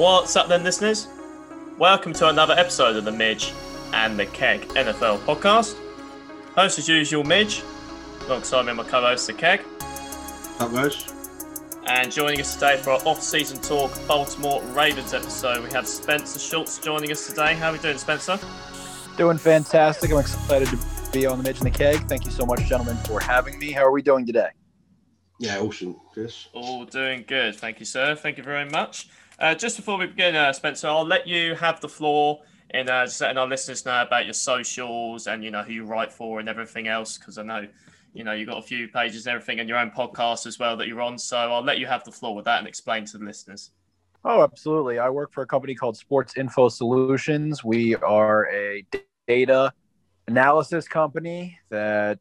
What's up, then, listeners? Welcome to another episode of the Midge and the Keg NFL podcast. Host as usual, Midge, alongside me, my co-host, the Keg. Up, guys? And joining us today for our off-season talk Baltimore Ravens episode, we have Spencer Schultz joining us today. How are we doing, Spencer? Doing fantastic. I'm excited to be on the Midge and the Keg. Thank you so much, gentlemen, for having me. How are we doing today? Yeah, awesome, Chris. All doing good. Thank you, sir. Thank you very much. Uh, just before we begin, uh, Spencer, I'll let you have the floor in uh, just letting our listeners know about your socials and you know who you write for and everything else because I know you know you've got a few pages and everything and your own podcast as well that you're on. So I'll let you have the floor with that and explain to the listeners. Oh, absolutely. I work for a company called Sports Info Solutions. We are a data analysis company that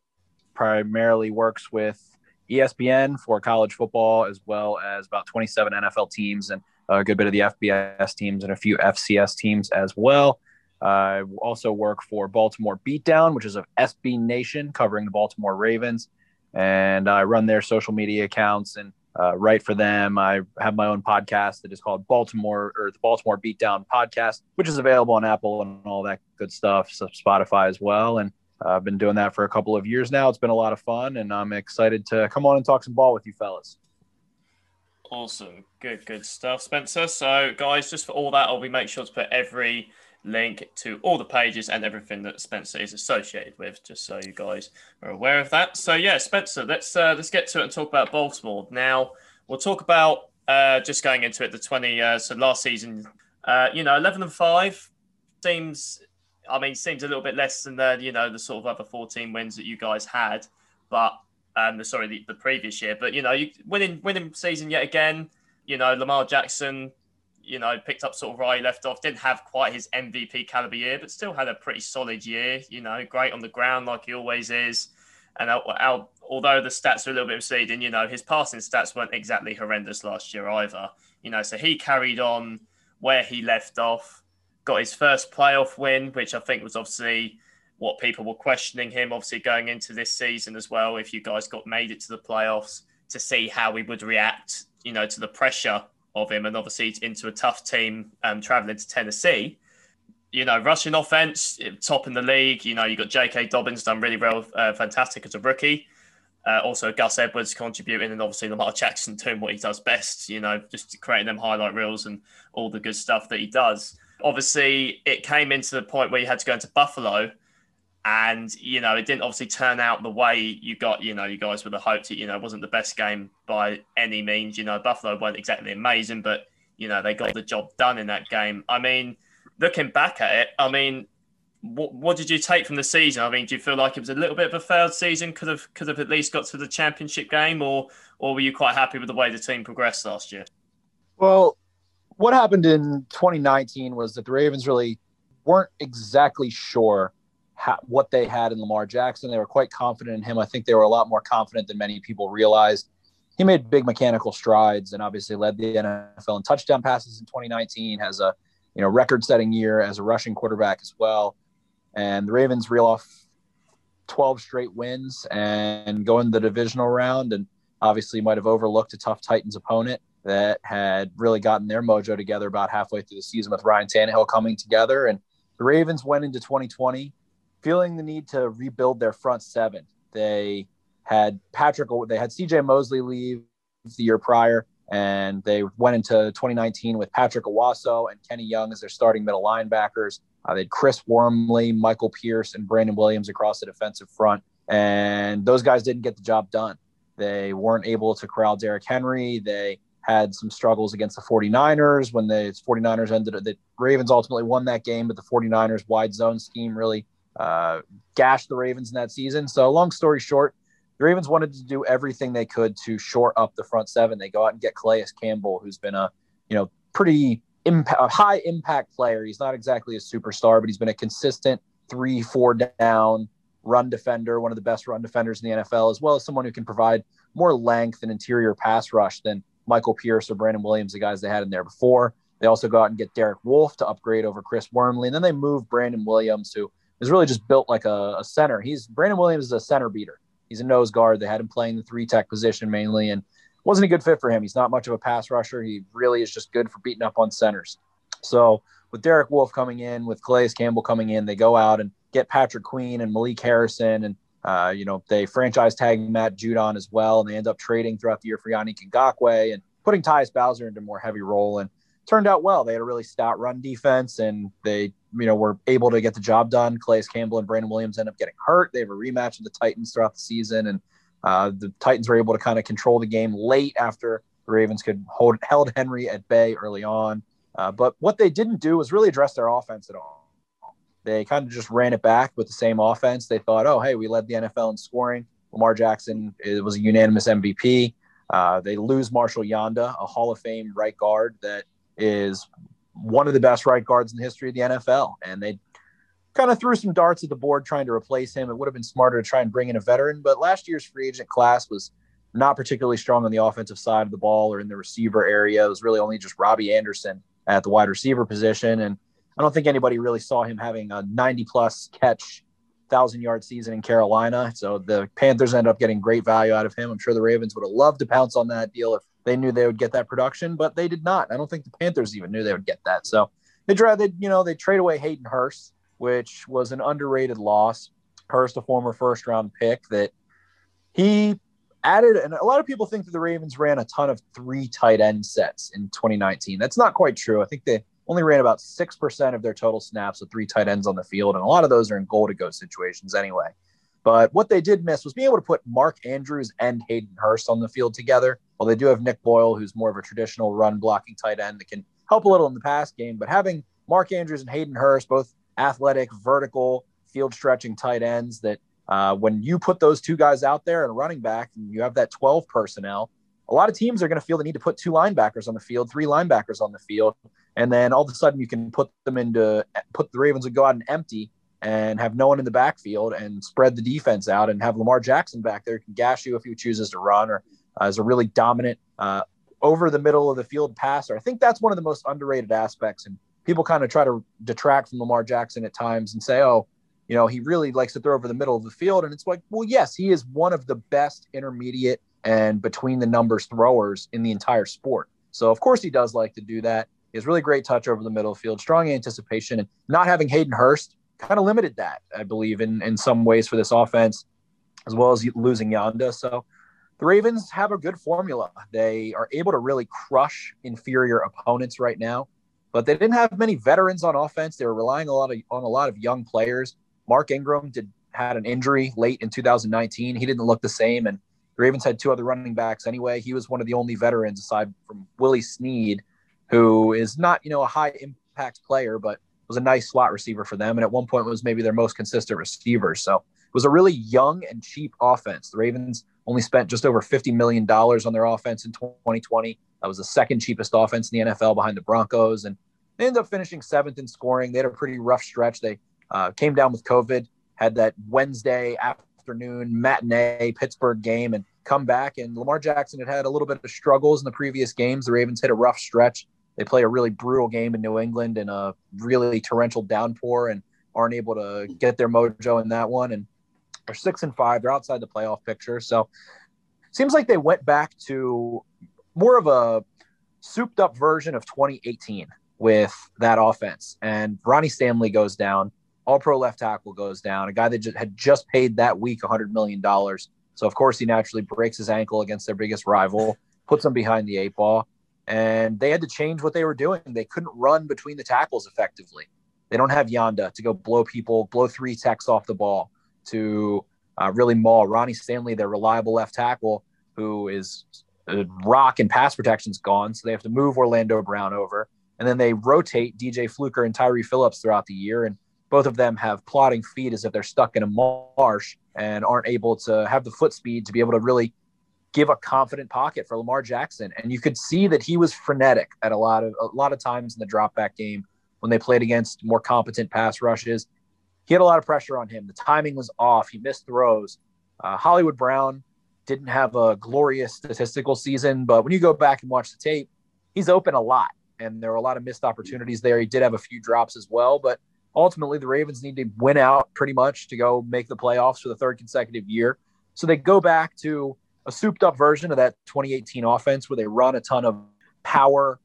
primarily works with ESPN for college football, as well as about 27 NFL teams and a good bit of the FBS teams and a few FCS teams as well. I also work for Baltimore Beatdown, which is of SB Nation covering the Baltimore Ravens. And I run their social media accounts and uh, write for them. I have my own podcast that is called Baltimore or the Baltimore Beatdown Podcast, which is available on Apple and all that good stuff, so Spotify as well. And uh, I've been doing that for a couple of years now. It's been a lot of fun, and I'm excited to come on and talk some ball with you fellas. Awesome. Good, good stuff, Spencer. So, guys, just for all that, I'll be make sure to put every link to all the pages and everything that Spencer is associated with, just so you guys are aware of that. So, yeah, Spencer, let's uh, let's get to it and talk about Baltimore. Now, we'll talk about uh, just going into it. The twenty uh, so last season, uh, you know, eleven and five seems. I mean, seems a little bit less than the you know the sort of other fourteen wins that you guys had, but um, sorry, the, the previous year. But you know, you winning winning season yet again. You know, Lamar Jackson, you know, picked up sort of right left off. Didn't have quite his MVP caliber year, but still had a pretty solid year. You know, great on the ground like he always is. And although the stats are a little bit misleading, you know, his passing stats weren't exactly horrendous last year either. You know, so he carried on where he left off, got his first playoff win, which I think was obviously what people were questioning him, obviously going into this season as well. If you guys got made it to the playoffs, to see how he would react, you know, to the pressure of him, and obviously into a tough team um, traveling to Tennessee. You know, rushing offense, top in the league. You know, you got J.K. Dobbins done really well, uh, fantastic as a rookie. Uh, also, Gus Edwards contributing, and obviously Lamar Jackson doing what he does best. You know, just creating them highlight reels and all the good stuff that he does. Obviously, it came into the point where you had to go into Buffalo and you know it didn't obviously turn out the way you got you know you guys would have hoped. It you know it wasn't the best game by any means. You know buffalo weren't exactly amazing but you know they got the job done in that game. I mean looking back at it i mean what, what did you take from the season? I mean do you feel like it was a little bit of a failed season could have could have at least got to the championship game or or were you quite happy with the way the team progressed last year? Well what happened in 2019 was that the ravens really weren't exactly sure ha- what they had in Lamar Jackson. They were quite confident in him. I think they were a lot more confident than many people realized. He made big mechanical strides and obviously led the NFL in touchdown passes in 2019. Has a you know record-setting year as a rushing quarterback as well. And the Ravens reel off 12 straight wins and go in the divisional round and obviously might have overlooked a tough Titans opponent that had really gotten their mojo together about halfway through the season with Ryan Tannehill coming together. And the Ravens went into 2020 feeling the need to rebuild their front seven. They had Patrick, they had CJ Mosley leave the year prior, and they went into 2019 with Patrick Onwuasor and Kenny Young as their starting middle linebackers. Uh, they had Chris Wormley, Michael Pierce, and Brandon Williams across the defensive front, and those guys didn't get the job done. They weren't able to corral Derrick Henry. They had some struggles against the 49ers when the 49ers ended the Ravens ultimately won that game, but the 49ers wide zone scheme really uh, gashed the Ravens in that season. So, long story short, the Ravens wanted to do everything they could to shore up the front seven. They go out and get Calais Campbell, who's been a you know pretty high impact player. He's not exactly a superstar, but he's been a consistent three, four down run defender, one of the best run defenders in the NFL, as well as someone who can provide more length and interior pass rush than Michael Pierce or Brandon Williams, the guys they had in there before. They also go out and get Derek Wolfe to upgrade over Chris Wormley. And then they move Brandon Williams, who is really just built like a, a, center. He's Brandon Williams is a center beater. He's a nose guard. They had him playing the three tech position mainly, and wasn't a good fit for him. He's not much of a pass rusher. He really is just good for beating up on centers. So with Derek Wolfe coming in, with Calais Campbell coming in, they go out and get Patrick Queen and Malik Harrison. And, uh, you know, they franchise tag Matt Judon as well. And they end up trading throughout the year for Yannick Ngakoue and putting Tyus Bowser into more heavy role. And turned out well. They had a really stout run defense and they, you know, we were able to get the job done. Calais Campbell and Brandon Williams end up getting hurt. They have a rematch with the Titans throughout the season. And uh, the Titans were able to kind of control the game late after the Ravens could hold held Henry at bay early on. Uh, but what they didn't do was really address their offense at all. They kind of just ran it back with the same offense. They thought, oh, hey, we led the NFL in scoring. Lamar Jackson it was a unanimous MVP. Uh, they lose Marshall Yanda, a Hall of Fame right guard that is one of the best right guards in the history of the NFL. And they kind of threw some darts at the board trying to replace him. It would have been smarter to try and bring in a veteran, but last year's free agent class was not particularly strong on the offensive side of the ball or in the receiver area. It was really only just Robbie Anderson at the wide receiver position. And I don't think anybody really saw him having a 90 plus catch, thousand yard season in Carolina. So the Panthers ended up getting great value out of him. I'm sure the Ravens would have loved to pounce on that deal if they knew they would get that production, but they did not. I don't think the Panthers even knew they would get that. So they tried, you know, they trade away Hayden Hurst, which was an underrated loss. Hurst, a former first round pick that he added, and a lot of people think that the Ravens ran a ton of three tight end sets in 2019. That's not quite true. I think they only ran about 6% of their total snaps with three tight ends on the field. And a lot of those are in goal to go situations anyway. But what they did miss was being able to put Mark Andrews and Hayden Hurst on the field together. Well, they do have Nick Boyle, who's more of a traditional run blocking tight end that can help a little in the pass game. But having Mark Andrews and Hayden Hurst, both athletic, vertical, field stretching tight ends, that uh, when you put those two guys out there and running back, and you have that 12 personnel, a lot of teams are going to feel the need to put two linebackers on the field, three linebackers on the field, and then all of a sudden you can put them into put the Ravens and go out and empty and have no one in the backfield and spread the defense out and have Lamar Jackson back there can gash you if he chooses to run or uh, is a really dominant uh, over the middle of the field passer. I think that's one of the most underrated aspects. And people kind of try to detract from Lamar Jackson at times and say, oh, you know, he really likes to throw over the middle of the field. And it's like, well, yes, he is one of the best intermediate and between the numbers throwers in the entire sport. So, of course, he does like to do that. He has really great touch over the middle field, strong anticipation, and not having Hayden Hurst kind of limited that, I believe, in, in some ways for this offense, as well as losing Yanda. So the Ravens have a good formula. They are able to really crush inferior opponents right now, but they didn't have many veterans on offense. They were relying a lot of, on a lot of young players. Mark Ingram did had an injury late in 2019. He didn't look the same, and the Ravens had two other running backs anyway. He was one of the only veterans aside from Willie Snead, who is not you know a high impact player, but was a nice slot receiver for them, and at one point was maybe their most consistent receiver. So it was a really young and cheap offense. The Ravens only spent just over $50 million on their offense in 2020. That was the second cheapest offense in the NFL behind the Broncos. And they ended up finishing seventh in scoring. They had a pretty rough stretch. They uh, came down with COVID, had that Wednesday afternoon matinee Pittsburgh game, and come back. And Lamar Jackson had had a little bit of struggles in the previous games. The Ravens hit a rough stretch. They play a really brutal game in New England in a really torrential downpour and aren't able to get their mojo in that one. And they're six and five. They're outside the playoff picture. So seems like they went back to more of a souped up version of 2018 with that offense. And Ronnie Stanley goes down. All pro left tackle goes down. A guy that had just paid that week $100 million. So, of course, he naturally breaks his ankle against their biggest rival, puts them behind the eight ball and they had to change what they were doing. They couldn't run between the tackles effectively. They don't have Yanda to go blow people, blow three techs off the ball to uh, really maul Ronnie Stanley, their reliable left tackle, who is uh, rock and pass protection's gone. So they have to move Orlando Brown over. And then they rotate DJ Fluker and Tyre Phillips throughout the year. And both of them have plodding feet as if they're stuck in a marsh and aren't able to have the foot speed to be able to really give a confident pocket for Lamar Jackson. And you could see that he was frenetic at a lot of a lot of times in the drop back game when they played against more competent pass rushes. He had a lot of pressure on him. The timing was off. He missed throws. Uh, Hollywood Brown didn't have a glorious statistical season, but when you go back and watch the tape, he's open a lot. And there were a lot of missed opportunities there. He did have a few drops as well, but ultimately the Ravens need to win out pretty much to go make the playoffs for the third consecutive year. So they go back to a souped up version of that 2018 offense where they run a ton of power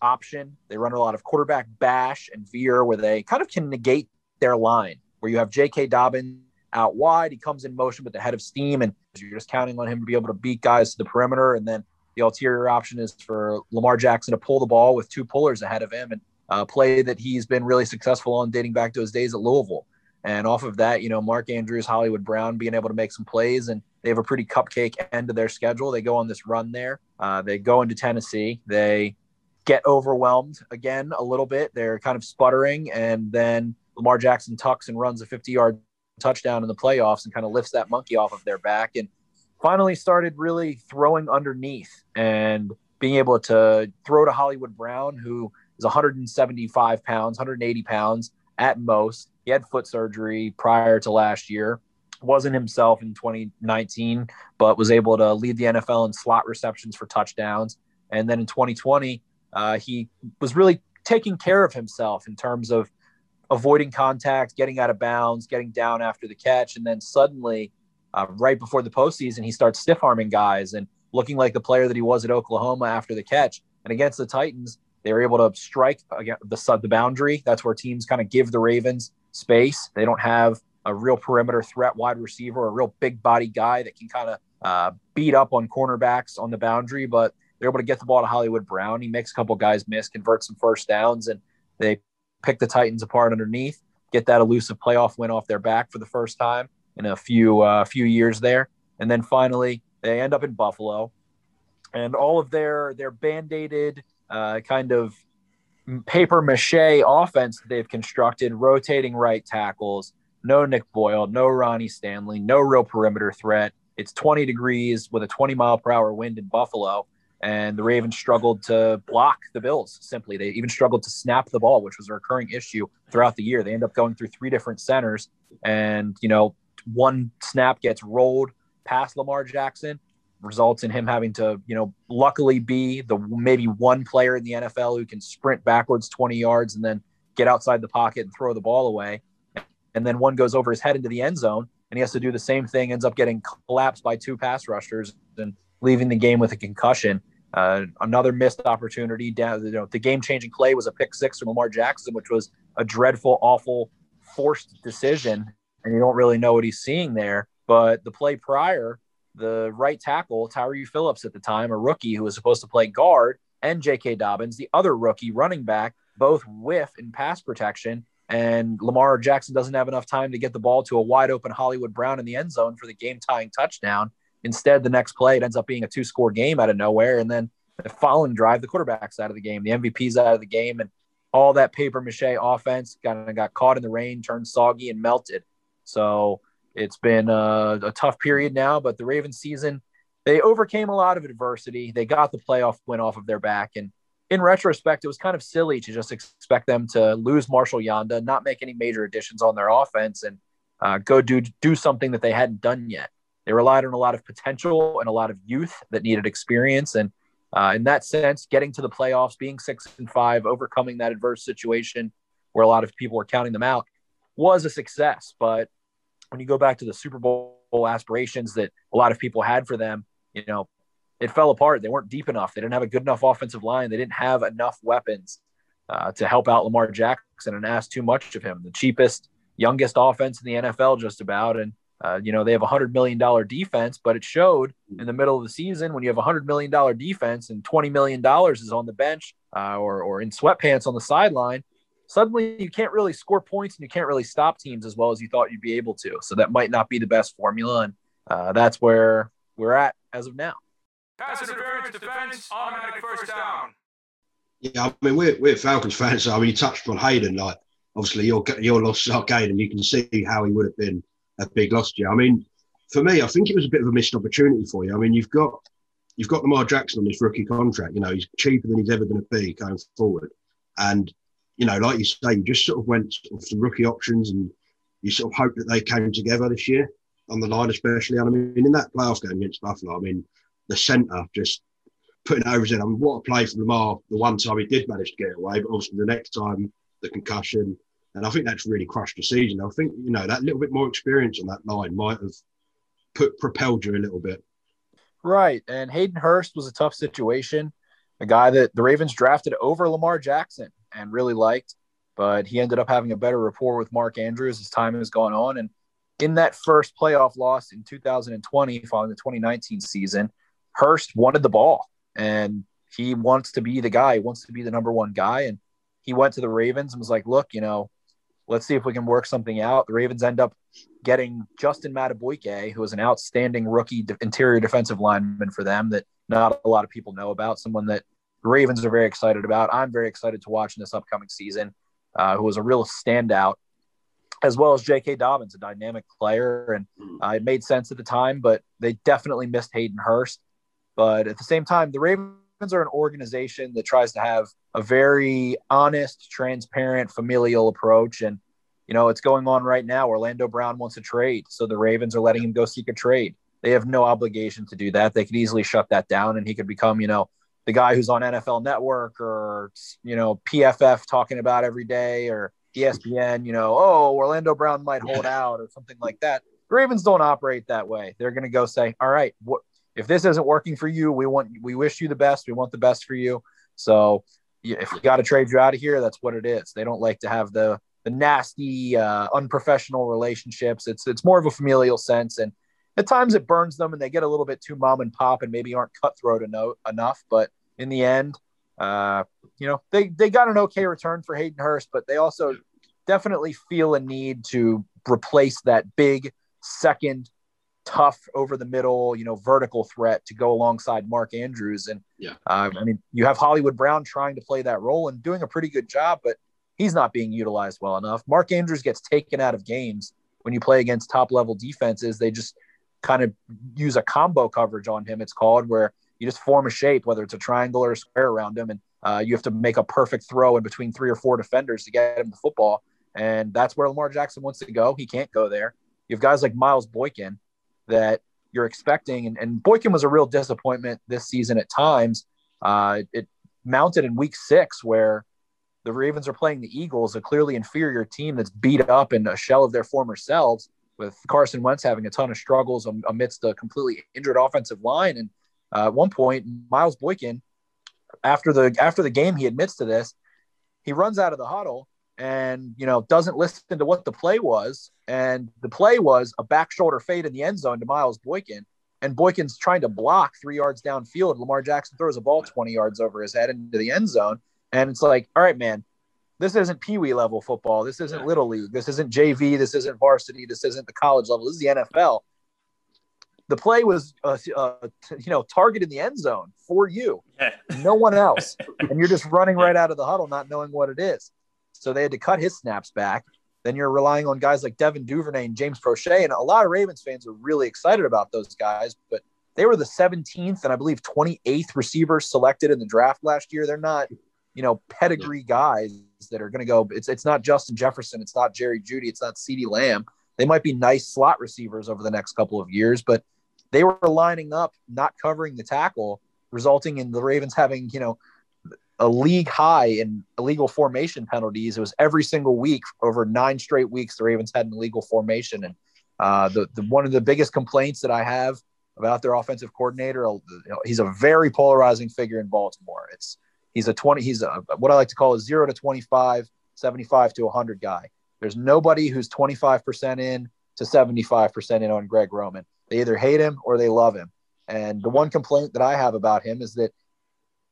option. They run a lot of quarterback bash and veer where they kind of can negate their line, where you have J.K. Dobbins out wide. He comes in motion with the head of steam, and you're just counting on him to be able to beat guys to the perimeter. And then the ulterior option is for Lamar Jackson to pull the ball with two pullers ahead of him and uh, play that he's been really successful on dating back to his days at Louisville. And off of that, you know, Mark Andrews, Hollywood Brown being able to make some plays, and they have a pretty cupcake end of their schedule. They go on this run there. Uh, they go into Tennessee. They get overwhelmed again a little bit. They're kind of sputtering, and then Lamar Jackson tucks and runs a 50 yard touchdown in the playoffs and kind of lifts that monkey off of their back and finally started really throwing underneath and being able to throw to Hollywood Brown, who is 175 pounds, 180 pounds at most. He had foot surgery prior to last year, wasn't himself in 2019, but was able to lead the NFL in slot receptions for touchdowns. And then in 2020, uh, he was really taking care of himself in terms of avoiding contact, getting out of bounds, getting down after the catch, and then suddenly, uh, right before the postseason, he starts stiff arming guys and looking like the player that he was at Oklahoma after the catch. And against the Titans, they were able to strike the the boundary. That's where teams kind of give the Ravens space. They don't have a real perimeter threat wide receiver, a real big body guy that can kind of uh, beat up on cornerbacks on the boundary, but they're able to get the ball to Hollywood Brown. He makes a couple guys miss, converts some first downs, and they pick the Titans apart underneath, get that elusive playoff win off their back for the first time in a few uh, few years there, and then finally they end up in Buffalo, and all of their their band-aided uh, kind of paper mache offense that they've constructed, rotating right tackles, no Nick Boyle, no Ronnie Stanley, no real perimeter threat. It's 20 degrees with a 20 mile per hour wind in Buffalo and the Ravens struggled to block the Bills simply. They even struggled to snap the ball, which was a recurring issue throughout the year. They end up going through three different centers, and you know, one snap gets rolled past Lamar Jackson, results in him having to, you know, luckily be the maybe one player in the NFL who can sprint backwards 20 yards and then get outside the pocket and throw the ball away. And then one goes over his head into the end zone, and he has to do the same thing, ends up getting collapsed by two pass rushers and leaving the game with a concussion. Uh, another missed opportunity. Down, you know, the game-changing play was a pick six from Lamar Jackson, which was a dreadful, awful, forced decision, and you don't really know what he's seeing there. But the play prior, the right tackle, Tyre Phillips at the time, a rookie who was supposed to play guard, and J.K. Dobbins, the other rookie running back, both whiff in pass protection. And Lamar Jackson doesn't have enough time to get the ball to a wide open Hollywood Brown in the end zone for the game tying touchdown. Instead, the next play, it ends up being a two score game out of nowhere. And then the following drive, the quarterback's out of the game, the MVP's out of the game, and all that paper mache offense kind of got caught in the rain, turned soggy, and melted. So it's been a, a tough period now, but the Ravens season, they overcame a lot of adversity. They got the playoff win off of their back. And in retrospect, it was kind of silly to just expect them to lose Marshall Yanda, not make any major additions on their offense, and uh, go do do something that they hadn't done yet. They relied on a lot of potential and a lot of youth that needed experience. And uh, in that sense, getting to the playoffs, being six and five, overcoming that adverse situation where a lot of people were counting them out was a success. But when you go back to the Super Bowl aspirations that a lot of people had for them, you know, it fell apart. They weren't deep enough. They didn't have a good enough offensive line. They didn't have enough weapons uh, to help out Lamar Jackson and ask too much of him. The cheapest, youngest offense in the NFL, just about. And uh, you know, they have a hundred million dollar defense, but it showed in the middle of the season when you have a hundred million dollar defense and twenty million dollars is on the bench uh, or or in sweatpants on the sideline. Suddenly, you can't really score points and you can't really stop teams as well as you thought you'd be able to. So that might not be the best formula, and uh, that's where we're at as of now. Pass interference, defense, automatic first down. Yeah, I mean we're we're Falcons fans, so I mean you touched on Hayden. Like obviously your your loss is Hayden. You can see how he would have been a big loss to you. I mean, for me, I think it was a bit of a missed opportunity for you. I mean, you've got you've got Lamar Jackson on this rookie contract. You know, he's cheaper than he's ever going to be going forward. And you know, like you say, you just sort of went off the rookie options, and you sort of hope that they came together this year on the line, especially. And I mean, in that playoff game against Buffalo, I mean, the centre just putting over his head. I mean, what a play from Lamar the one time he did manage to get away, but obviously the next time the concussion. And I think that's really crushed the season. I think, you know, that little bit more experience on that line might have put propelled you a little bit Right. And Hayden Hurst was a tough situation, a guy that the Ravens drafted over Lamar Jackson and really liked, but he ended up having a better rapport with Mark Andrews as time has gone on. And in that first playoff loss in 2020, following the 2019 season, Hurst wanted the ball and he wants to be the guy, he wants to be the number one guy. And he went to the Ravens and was like, look, you know, let's see if we can work something out. The Ravens end up getting Justin Madubuike, who is an outstanding rookie interior defensive lineman for them that not a lot of people know about, someone that the Ravens are very excited about. I'm very excited to watch in this upcoming season, uh, who was a real standout, as well as J.K. Dobbins, a dynamic player. And uh, it made sense at the time, but they definitely missed Hayden Hurst. But at the same time, the Ravens are an organization that tries to have a very honest, transparent, familial approach. And, you know, it's going on right now. Orlando Brown wants a trade. So the Ravens are letting him go seek a trade. They have no obligation to do that. They could easily shut that down and he could become, you know, the guy who's on NFL Network or, you know, PFF talking about every day or ESPN, you know, oh, Orlando Brown might hold out or something like that. The Ravens don't operate that way. They're going to go say, all right, what, if this isn't working for you, we want, we wish you the best. We want the best for you. So if we got to trade you out of here, that's what it is. They don't like to have the the nasty, uh, unprofessional relationships. It's it's more of a familial sense, and at times it burns them, and they get a little bit too mom and pop, and maybe aren't cutthroat eno- enough. But in the end, uh, you know, they they got an okay return for Hayden Hurst, but they also definitely feel a need to replace that big second tough over the middle, you know, vertical threat to go alongside Mark Andrews. And yeah, uh, I mean, you have Hollywood Brown trying to play that role and doing a pretty good job, but he's not being utilized well enough. Mark Andrews gets taken out of games when you play against top level defenses. They just kind of use a combo coverage on him. It's called where you just form a shape, whether it's a triangle or a square around him, and uh, you have to make a perfect throw in between three or four defenders to get him the football. And that's where Lamar Jackson wants to go. He can't go there. You have guys like Miles Boykin, that you're expecting. And, and Boykin was a real disappointment this season at times. Uh, it mounted in week six where the Ravens are playing the Eagles, a clearly inferior team that's beat up in a shell of their former selves, with Carson Wentz having a ton of struggles amidst a completely injured offensive line. And uh, at one point, Miles Boykin, after the after the game, he admits to this. He runs out of the huddle and you know doesn't listen to what the play was. And the play was a back shoulder fade in the end zone to miles boykin. And boykin's trying to block three yards downfield. Lamar jackson throws a ball 20 yards over his head into the end zone. And it's like all right man this isn't pee-wee level football. This isn't little league. This isn't jv this isn't varsity. This isn't the college level. This is the nfl the play was uh, uh, you know target in the end zone for you. Yeah. no one else. And you're just running right out of the huddle not knowing what it is so they had to cut his snaps back. Then you're relying on guys like Devin Duvernay and James Proche. And a lot of Ravens fans are really excited about those guys, but they were the 17th and I believe 28th receivers selected in the draft last year. They're not, you know, pedigree guys that are going to go. It's, it's not Justin Jefferson. It's not Jerry Jeudy. It's not CeeDee Lamb. They might be nice slot receivers over the next couple of years, but they were lining up, not covering the tackle, resulting in the Ravens having, you know, a league high in illegal formation penalties. It was every single week over nine straight weeks the Ravens had an illegal formation. And uh, the, the one of the biggest complaints that I have about their offensive coordinator, he's a very polarizing figure in Baltimore. It's he's a 20, he's a, what I like to call a zero to 25, 75 to 100 guy. There's nobody who's 25% in to 75% in on Greg Roman. They either hate him or they love him. And the one complaint that I have about him is that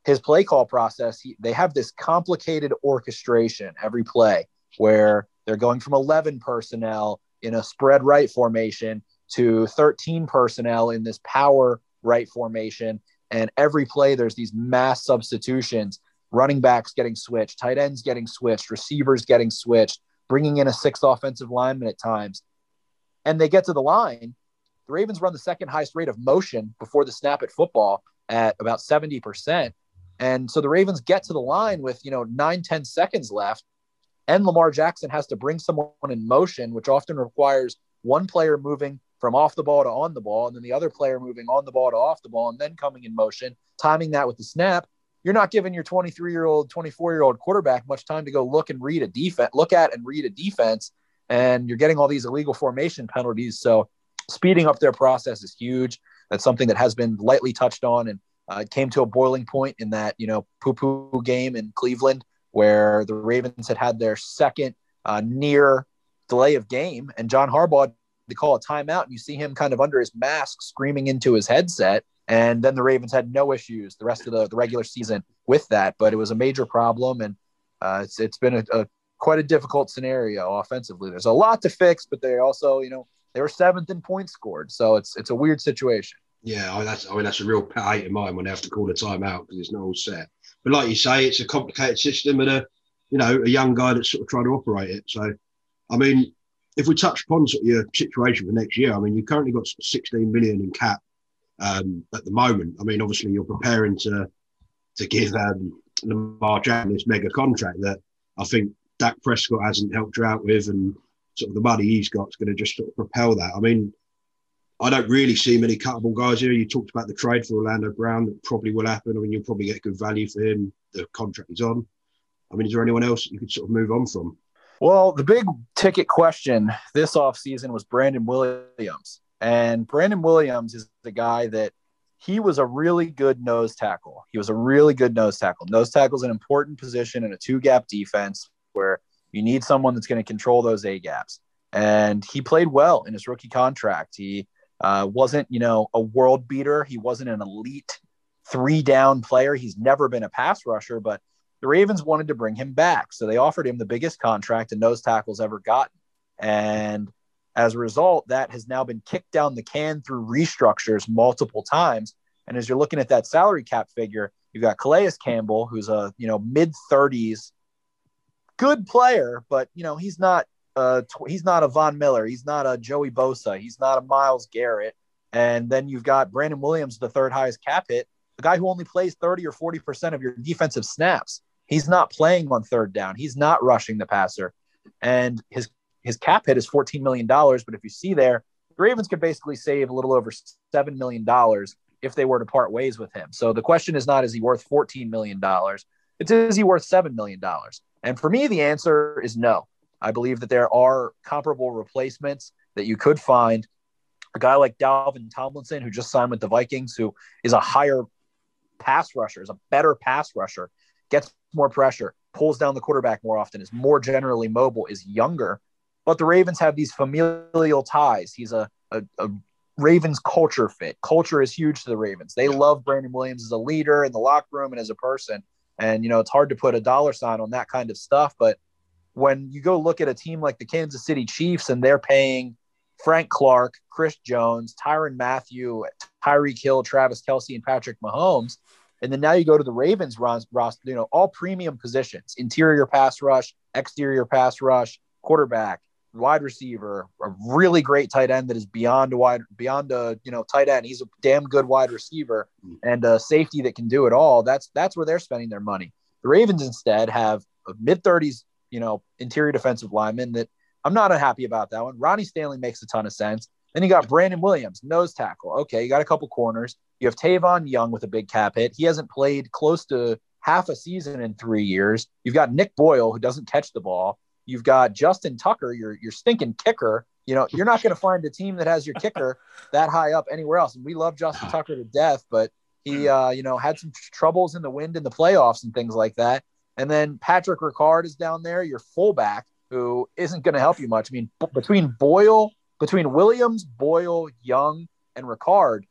his play call process, he, they have this complicated orchestration every play where they're going from 11 personnel in a spread right formation to 13 personnel in this power right formation. And every play, there's these mass substitutions, running backs getting switched, tight ends getting switched, receivers getting switched, bringing in a sixth offensive lineman at times. And they get to the line. The Ravens run the second highest rate of motion before the snap at football at about 70%. And so the Ravens get to the line with, you know, nine ten seconds left. And Lamar Jackson has to bring someone in motion, which often requires one player moving from off the ball to on the ball, and then the other player moving on the ball to off the ball, and then coming in motion, timing that with the snap. You're not giving your 23 year old, 24 year old quarterback much time to go look and read a defense, look at and read a defense. And you're getting all these illegal formation penalties. So speeding up their process is huge. That's something that has been lightly touched on and uh, came to a boiling point in that you know poo poo game in Cleveland where the Ravens had had their second uh, near delay of game, and John Harbaugh to call a timeout, and you see him kind of under his mask screaming into his headset. And then the Ravens had no issues the rest of the, the regular season with that, but it was a major problem, and uh, it's it's been a, a quite a difficult scenario offensively. There's a lot to fix, but they also, you know, they were seventh in points scored, so it's it's a weird situation. Yeah, I that's I mean that's a real hate of mine when they have to call a timeout because it's not all set. But like you say, it's a complicated system and a you know a young guy that's sort of trying to operate it. So, I mean, if we touch upon sort of your situation for next year, I mean, you've currently got 16 million in cap um, at the moment. I mean, obviously you're preparing to to give um, Lamar Jackson this mega contract that I think Dak Prescott hasn't helped you out with, and sort of the money he's got is going to just sort of propel that. I mean, I don't really see many cuttable guys here. You talked about the trade for Orlando Brown that probably will happen. I mean, you'll probably get good value for him. The contract is on. I mean, is there anyone else you could sort of move on from? Well, the big ticket question this offseason was Brandon Williams. And Brandon Williams is the guy that he was a really good nose tackle. He was a really good nose tackle. Nose tackle is an important position in a two gap defense where you need someone that's going to control those A gaps. And he played well in his rookie contract. He uh, wasn't, you know, a world beater. He wasn't an elite three down player. He's never been a pass rusher, but the Ravens wanted to bring him back. So they offered him the biggest contract a nose tackle's ever gotten. And as a result, that has now been kicked down the can through restructures multiple times. And as you're looking at that salary cap figure, you've got Calais Campbell, who's a you know mid 30s good player, but you know he's not uh he's not a Von Miller, he's not a Joey Bosa, he's not a Myles Garrett, and then you've got Brandon Williams, the third highest cap hit, the guy who only plays 30 or 40 percent of your defensive snaps. He's not playing on third down. He's not rushing the passer, and his his cap hit is 14 million dollars. But if you see there, the Ravens could basically save a little over seven million dollars if they were to part ways with him. So the question is not is he worth 14 million dollars? It's is he worth seven million dollars? And for me, the answer is no. I believe that there are comparable replacements that you could find. A guy like Dalvin Tomlinson, who just signed with the Vikings, who is a higher pass rusher, is a better pass rusher, gets more pressure, pulls down the quarterback more often, is more generally mobile, is younger. But the Ravens have these familial ties. He's a, a, a Ravens culture fit. Culture is huge to the Ravens. They love Brandon Williams as a leader in the locker room and as a person. And, you know, it's hard to put a dollar sign on that kind of stuff. But when you go look at a team like the Kansas City Chiefs and they're paying Frank Clark, Chris Jones, Tyrann Mathieu, Tyreek Hill, Travis Kelce, and Patrick Mahomes. And then now you go to the Ravens roster, you know, all premium positions, interior pass rush, exterior pass rush, quarterback, wide receiver, a really great tight end that is beyond a wide, beyond a you know tight end. He's a damn good wide receiver mm. and a safety that can do it all. That's that's where they're spending their money. The Ravens instead have a mid thirties, you know, interior defensive lineman that I'm not unhappy about that one. Ronnie Stanley makes a ton of sense. Then you got Brandon Williams, nose tackle. Okay, you got a couple corners. You have Tavon Young with a big cap hit. He hasn't played close to half a season in three years. You've got Nick Boyle who doesn't catch the ball. You've got Justin Tucker, your your stinking kicker. You know, you're not going to find a team that has your kicker that high up anywhere else. And we love Justin Tucker to death, but he, uh, you know, had some troubles in the wind in the playoffs and things like that. And then Patrick Ricard is down there, your fullback, who isn't going to help you much. I mean, b- between Boyle, between Williams, Boyle, Young, and Ricard,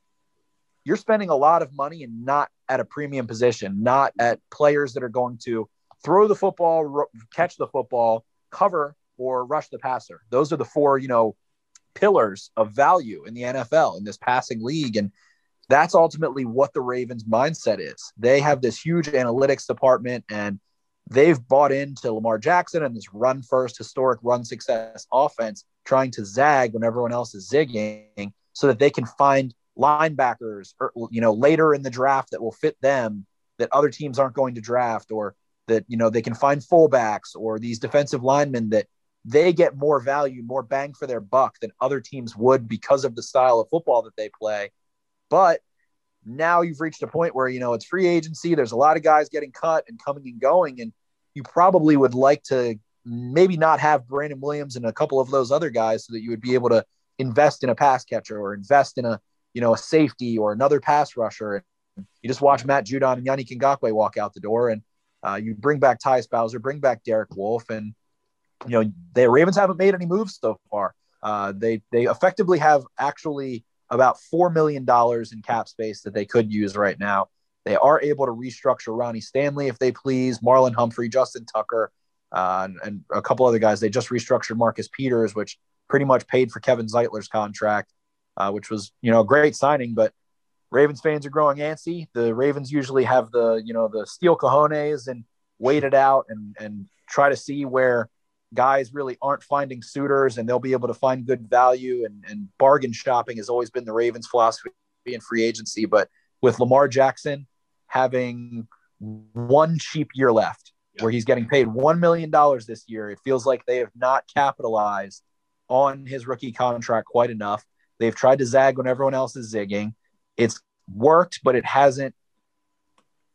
you're spending a lot of money and not at a premium position, not at players that are going to throw the football, catch the football, cover or rush the passer. Those are the four, you know, pillars of value in the NFL in this passing league. And that's ultimately what the Ravens mindset is. They have this huge analytics department and they've bought into Lamar Jackson and this run first historic run success offense, trying to zag when everyone else is zigging so that they can find linebackers or, you know, later in the draft that will fit them that other teams aren't going to draft or that you know they can find fullbacks or these defensive linemen that they get more value, more bang for their buck than other teams would because of the style of football that they play. But now you've reached a point where you know it's free agency. There's a lot of guys getting cut and coming and going, and you probably would like to maybe not have Brandon Williams and a couple of those other guys so that you would be able to invest in a pass catcher or invest in a you know, a safety or another pass rusher. And you just watch Matt Judon and Yannick Ngakoue walk out the door, and uh, you bring back Tyus Bowser, bring back Derek Wolfe, and you know the Ravens haven't made any moves so far. Uh, they they effectively have actually about four million dollars in cap space that they could use right now. They are able to restructure Ronnie Stanley if they please, Marlon Humphrey, Justin Tucker, uh, and, and, a couple other guys. They just restructured Marcus Peters, which pretty much paid for Kevin Zeitler's contract, uh, which was you know a great signing. But Ravens fans are growing antsy. The Ravens usually have the you know the steel cojones and wait it out and and try to see where guys really aren't finding suitors and they'll be able to find good value and, and bargain shopping has always been the Ravens philosophy in free agency. But with Lamar Jackson having one cheap year left where he's getting paid $1 million this year, it feels like they have not capitalized on his rookie contract quite enough. They've tried to zag when everyone else is zigging. It's worked, but it hasn't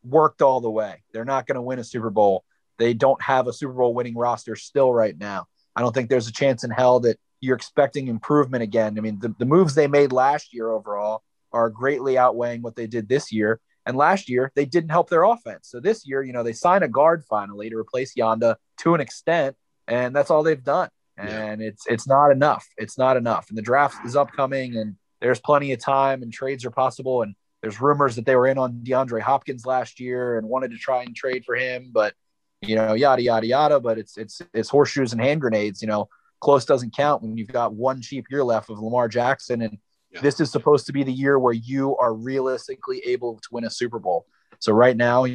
worked all the way. They're not going to win a Super Bowl they don't have a Super Bowl winning roster still right now. I don't think there's a chance in hell that you're expecting improvement again. I mean, the, the moves they made last year overall are greatly outweighing what they did this year. And last year, they didn't help their offense. So this year, you know, they sign a guard finally to replace Yanda to an extent, and that's all they've done. And yeah. it's it's not enough. It's not enough. And the draft is upcoming, and there's plenty of time, and trades are possible. And there's rumors that they were in on DeAndre Hopkins last year and wanted to try and trade for him, but you know, yada yada yada. But it's it's it's horseshoes and hand grenades. You know, close doesn't count when you've got one cheap year left of Lamar Jackson, and yeah. this is supposed to be the year where you are realistically able to win a Super Bowl. So right now,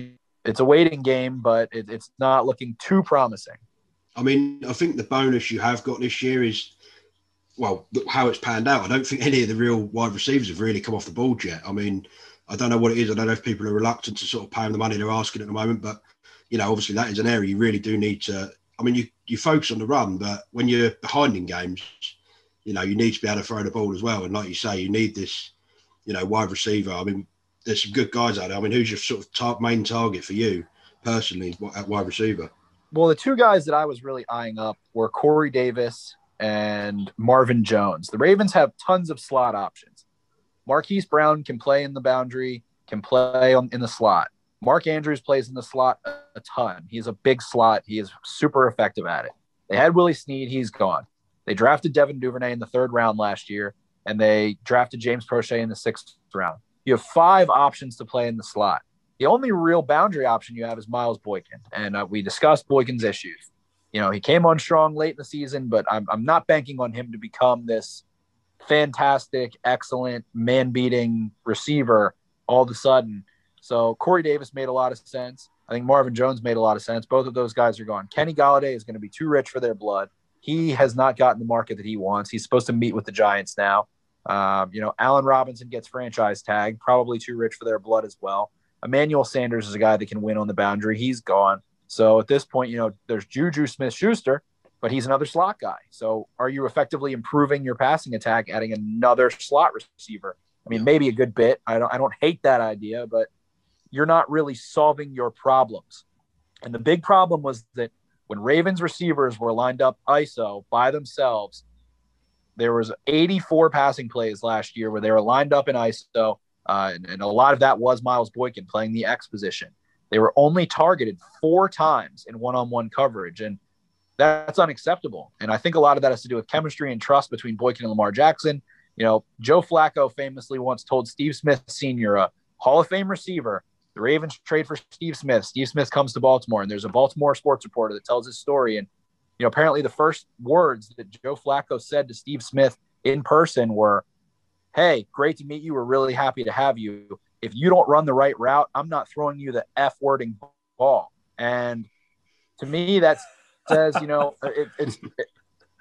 it's a waiting game, but it, it's not looking too promising. I mean, I think the bonus you have got this year is well, how it's panned out. I don't think any of the real wide receivers have really come off the board yet. I mean, I don't know what it is. I don't know if people are reluctant to sort of pay them the money they're asking at the moment, but you know, obviously that is an area you really do need to. I mean, you you focus on the run, but when you're behind in games, you know, you need to be able to throw the ball as well. And like you say, you need this, you know, wide receiver. I mean, there's some good guys out there. I mean, who's your sort of top main target for you personally at wide receiver? Well, the two guys that I was really eyeing up were Corey Davis and Marvin Jones. The Ravens have tons of slot options. Marquise Brown can play in the boundary, can play on, in the slot. Mark Andrews plays in the slot a ton. He's a big slot. He is super effective at it. They had Willie Snead. He's gone. They drafted Devin Duvernay in the third round last year, and they drafted James Proche in the sixth round. You have five options to play in the slot. The only real boundary option you have is Miles Boykin, and uh, we discussed Boykin's issues. You know, he came on strong late in the season, but I'm, I'm not banking on him to become this fantastic, excellent, man beating receiver all of a sudden so Corey Davis made a lot of sense. I think Marvin Jones made a lot of sense. Both of those guys are gone. Kenny Golladay is going to be too rich for their blood. He has not gotten the market that he wants. He's supposed to meet with the Giants now. Um, you know, Allen Robinson gets franchise tag, probably too rich for their blood as well. Emmanuel Sanders is a guy that can win on the boundary. He's gone. So at this point, you know, there's Juju Smith Schuster, but he's another slot guy. So are you effectively improving your passing attack, adding another slot receiver? I mean, maybe a good bit. I don't I don't hate that idea, but you're not really solving your problems. And the big problem was that when Ravens receivers were lined up ISO by themselves, there was 84 passing plays last year where they were lined up in ISO, uh, and, and, a lot of that was Miles Boykin playing the X position. They were only targeted four times in one-on-one coverage, and that's unacceptable. And I think a lot of that has to do with chemistry and trust between Boykin and Lamar Jackson. You know, Joe Flacco famously once told Steve Smith Sr., a Hall of Fame receiver, the Ravens trade for Steve Smith. Steve Smith comes to Baltimore, and there's a Baltimore sports reporter that tells his story. And you know, apparently, the first words that Joe Flacco said to Steve Smith in person were, "Hey, great to meet you. We're really happy to have you. If you don't run the right route, I'm not throwing you the f wording ball." And to me, that says, you know, it, it's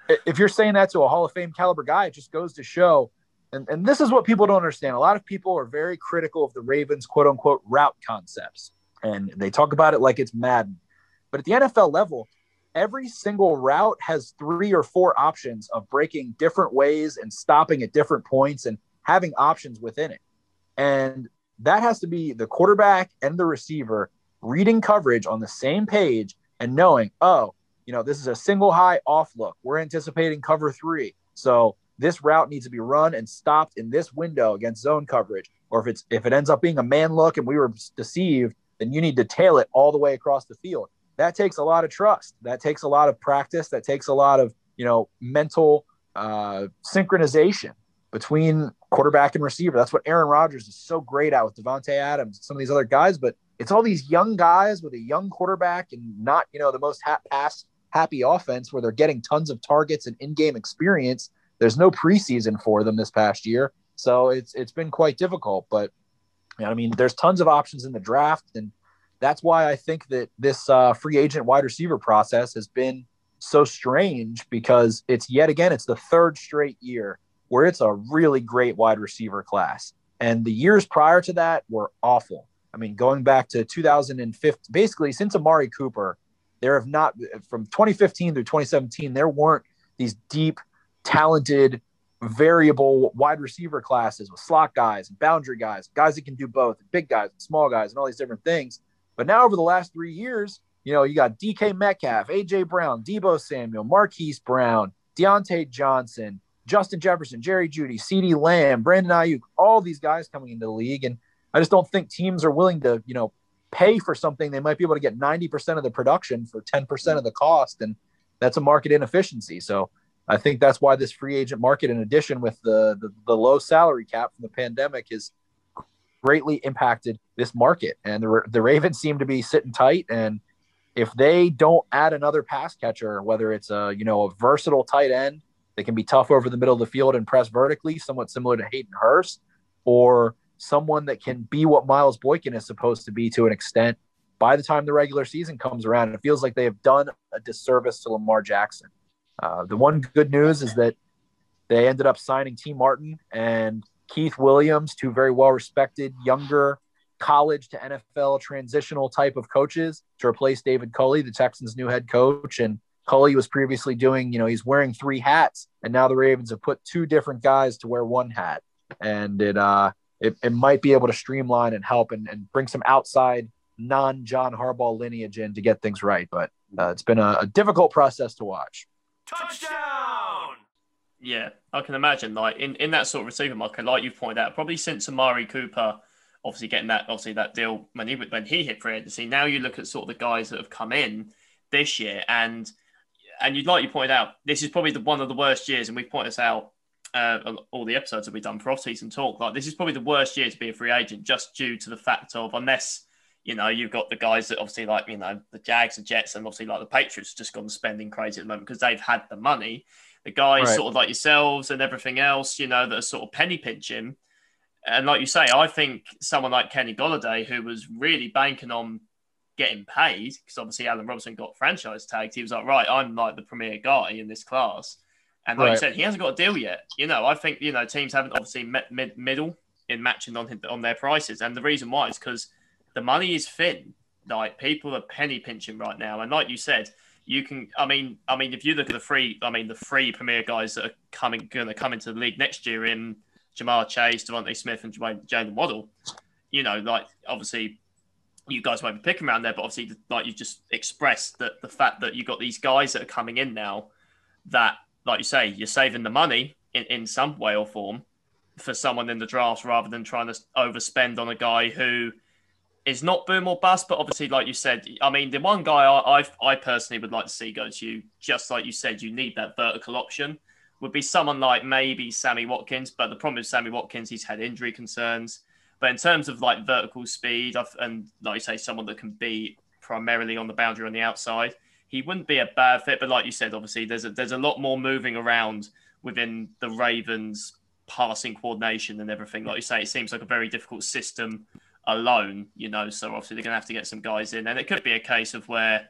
it, if you're saying that to a Hall of Fame caliber guy, it just goes to show and, and this is what people don't understand. A lot of people are very critical of the Ravens' quote unquote route concepts, and they talk about it like it's Madden. But at the NFL level, every single route has three or four options of breaking different ways and stopping at different points and having options within it. And that has to be the quarterback and the receiver reading coverage on the same page and knowing, oh, you know, this is a single high off look. We're anticipating cover three. So this route needs to be run and stopped in this window against zone coverage. Or if it's if it ends up being a man look and we were deceived, then you need to tail it all the way across the field. That takes a lot of trust. That takes a lot of practice. That takes a lot of you know mental uh, synchronization between quarterback and receiver. That's what Aaron Rodgers is so great at with Davante Adams, some of these other guys. But it's all these young guys with a young quarterback and not you know the most ha- pass happy offense where they're getting tons of targets and in-game experience. There's no preseason for them this past year, so it's it's been quite difficult. But I mean, there's tons of options in the draft, and that's why I think that this uh, free agent wide receiver process has been so strange because it's yet again it's the third straight year where it's a really great wide receiver class, and the years prior to that were awful. I mean, going back to 2015, basically since Amari Cooper, there have not from 2015 through 2017, there weren't these deep, talented, variable wide receiver classes with slot guys and boundary guys, guys that can do both, big guys, and small guys, and all these different things. But now over the last three years, you know, you got DK Metcalf, AJ Brown, Deebo Samuel, Marquise Brown, Diontae Johnson, Justin Jefferson, Jerry Jeudy, CeeDee Lamb, Brandon Aiyuk, all these guys coming into the league. And I just don't think teams are willing to, you know, pay for something they might be able to get 90% of the production for 10% of the cost. And that's a market inefficiency. So I think that's why this free agent market, in addition with the, the, the low salary cap from the pandemic, has greatly impacted this market. And the, the Ravens seem to be sitting tight. And if they don't add another pass catcher, whether it's a, you know, a versatile tight end that can be tough over the middle of the field and press vertically, somewhat similar to Hayden Hurst, or someone that can be what Miles Boykin is supposed to be to an extent by the time the regular season comes around. It feels like they have done a disservice to Lamar Jackson. Uh, the one good news is that they ended up signing Tee Martin and Keith Williams, two very well respected, younger college to NFL transitional type of coaches to replace David Culley, the Texans' new head coach. And Culley was previously doing, you know, he's wearing three hats, and now the Ravens have put two different guys to wear one hat. And it, uh, it, it might be able to streamline and help and, and bring some outside non John Harbaugh lineage in to get things right. But uh, it's been a, a, difficult process to watch. Touchdown! Yeah, I can imagine. Like in, in that sort of receiver market, like you've pointed out, probably since Amari Cooper, obviously getting that obviously that deal when he when he hit free agency. Now you look at sort of the guys that have come in this year, and and you'd like you pointed out, this is probably the one of the worst years, and we've pointed this out uh, all the episodes that we've done for off-season talk, like this is probably the worst year to be a free agent, just due to the fact of unless you know you've got the guys that obviously like you know the Jags, the Jets, and obviously like the Patriots just gone spending crazy at the moment because they've had the money. The guys right. sort of like yourselves and everything else, you know, that are sort of penny pinching. And like you say, I think someone like Kenny Golladay, who was really banking on getting paid, because obviously Allen Robinson got franchise tagged, he was like, right, I'm like the premier guy in this class. And like right. you said, he hasn't got a deal yet. You know, I think you know teams haven't obviously met mid middle in matching on on their prices, and the reason why is because the money is thin. Like people are penny pinching right now, and like you said, you can. I mean, I mean, if you look at the free, I mean, the free premier guys that are coming going to come into the league next year in Ja'Marr Chase, DeVonta Smith, and Jalen Waddle. You know, like obviously you guys won't be picking around there, but obviously, like you just expressed that the fact that you've got these guys that are coming in now that like you say, you're saving the money in, in some way or form for someone in the draft rather than trying to overspend on a guy who is not boom or bust. But obviously, like you said, I mean, the one guy I, I, I personally would like to see go to you, just like you said, you need that vertical option, would be someone like maybe Sammy Watkins. But the problem with Sammy Watkins, he's had injury concerns. But in terms of like vertical speed, and like you say, someone that can be primarily on the boundary on the outside, he wouldn't be a bad fit. But like you said, obviously there's a, there's a lot more moving around within the Ravens passing coordination and everything. Like you say, it seems like a very difficult system alone, you know. So obviously they're gonna have to get some guys in, and it could be a case of where,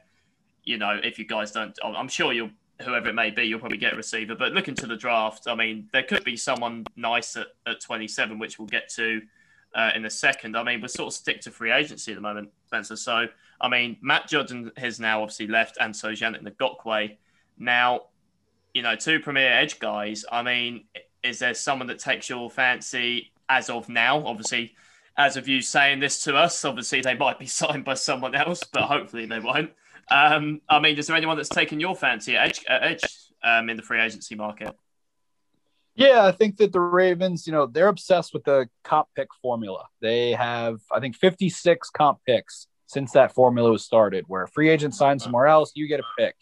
you know, if you guys don't, I'm sure you'll whoever it may be, you'll probably get a receiver. But looking to the draft, I mean, there could be someone nice at, at 27, which we'll get to uh, in a second. I mean, we're sort of stick to free agency at the moment, Spencer. So I mean, Matt Judon has now obviously left, and so Yannick Ngakoue. Now, you know, two premier edge guys. I mean, is there someone that takes your fancy as of now? Obviously, as of you saying this to us, obviously they might be signed by someone else, but hopefully they won't. Um, I mean, is there anyone that's taken your fancy at edge, at edge um, in the free agency market? Yeah, I think that the Ravens, you know, they're obsessed with the comp pick formula. They have, I think, 56 comp picks since that formula was started, where a free agent signs somewhere else, you get a pick.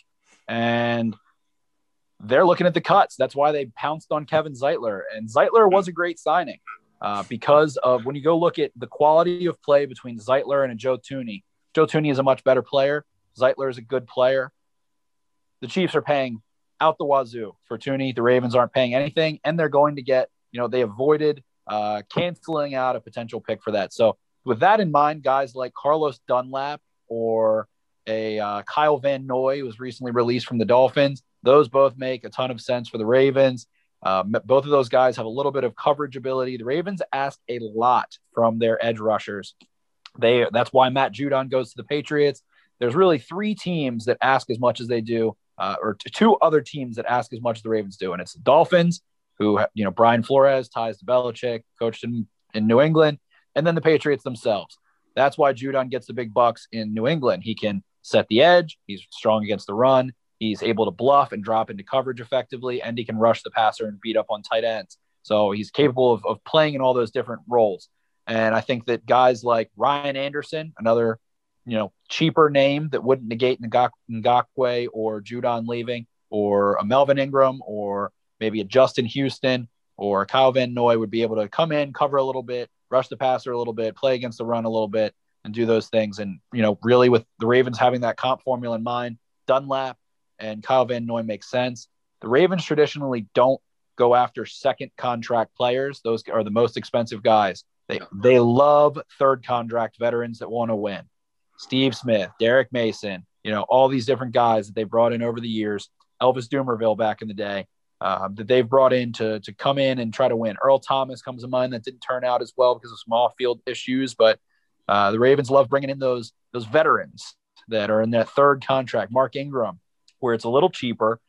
And they're looking at the cuts. That's why they pounced on Kevin Zeitler. And Zeitler was a great signing uh, because of when you go look at the quality of play between Zeitler and Joe Thuney. Joe Thuney is a much better player. Zeitler is a good player. The Chiefs are paying out the wazoo for Thuney. The Ravens aren't paying anything, and they're going to get, you know, they avoided uh, canceling out a potential pick for that. So, with that in mind, guys like Carlos Dunlap or a uh, Kyle Van Noy was recently released from the Dolphins. Those both make a ton of sense for the Ravens. Um, both of those guys have a little bit of coverage ability. The Ravens ask a lot from their edge rushers. They that's why Matt Judon goes to the Patriots. There's really three teams that ask as much as they do uh, or t- two other teams that ask as much as the Ravens do, and it's the Dolphins, who you know Brian Flores ties to Belichick, coached in in New England, and then the Patriots themselves. That's why Judon gets the big bucks in New England. He can set the edge. He's strong against the run. He's able to bluff and drop into coverage effectively, and he can rush the passer and beat up on tight ends. So he's capable of, of playing in all those different roles. And I think that guys like Ryan Anderson, another you know, cheaper name that wouldn't negate Ngakoue or Judon leaving, or a Melvin Ingram, or maybe a Justin Houston or a Kyle Van Noy would be able to come in, cover a little bit, rush the passer a little bit, play against the run a little bit, and do those things. And, you know, really with the Ravens having that comp formula in mind, Dunlap and Kyle Van Noy makes sense. The Ravens traditionally don't go after second contract players. Those are the most expensive guys. They, they love third contract veterans that want to win. Steve Smith, Derrick Mason, you know, all these different guys that they brought in over the years, Elvis Dumervil back in the day, um, that they've brought in to, to come in and try to win. Earl Thomas comes to mind that didn't turn out as well because of small field issues, but uh, the Ravens love bringing in those those veterans that are in that third contract. Mark Ingram, where it's a little cheaper,